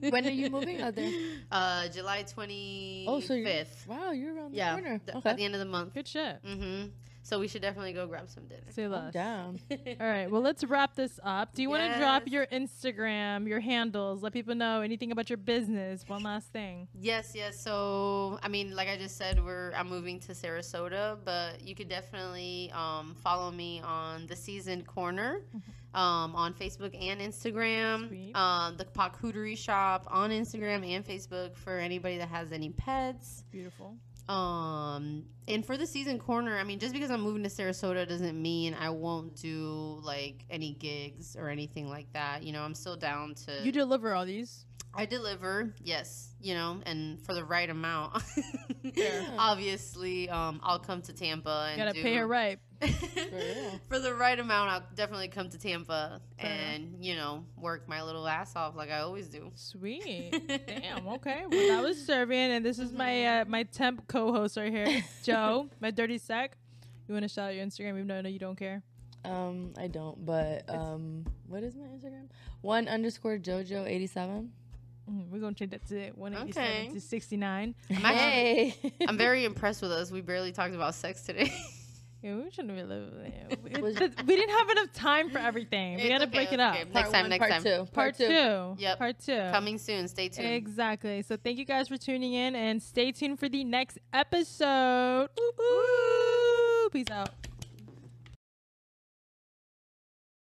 When are you moving out there? Uh, July 25th. Oh, so you're, wow, you're around the yeah, corner. th- okay. at the end of the month. Good shit. hmm So we should definitely go grab some dinner. Say I'm less. down. All right. Well, let's wrap this up. Do you want to drop your Instagram, your handles, let people know anything about your business? One last thing. Yes, yes. So, I mean, like I just said, we're I'm moving to Sarasota, but you could definitely um, follow me on the Seasoned Corner um, on Facebook and Instagram. Um, the Pakuterie Shop on Instagram and Facebook for anybody that has any pets. Beautiful. Um, and for the season corner, I mean, just because I'm moving to Sarasota doesn't mean I won't do like any gigs or anything like that. You know, I'm still down to. You deliver all these. I deliver, yes, you know, and for the right amount. Fair. Obviously, um, I'll come to Tampa and Gotta do- pay her right. Real. for the right amount, I'll definitely come to Tampa Fair enough. and you know work my little ass off like I always do. Sweet. Damn. Okay. Well, that was serving, and this is my uh, my temp co-host right here, Joe, my dirty sack. You want to shout out your Instagram, even though I know you don't care. Um, I don't, but um, what is my Instagram? One underscore JoJo eighty seven. Mm, we're gonna change that to 187 Okay. to 69. I'm actually, Hey, I'm very impressed with us. We barely talked about sex today. Yeah, we shouldn't really. We, Was- we didn't have enough time for everything. We gotta okay, break it up. okay. Next Part time, one, next part time. two, Part two. Yep. Part two. Coming soon. Stay tuned. Exactly. So thank you guys for tuning in and stay tuned for the next episode. Woo, woo. Peace out.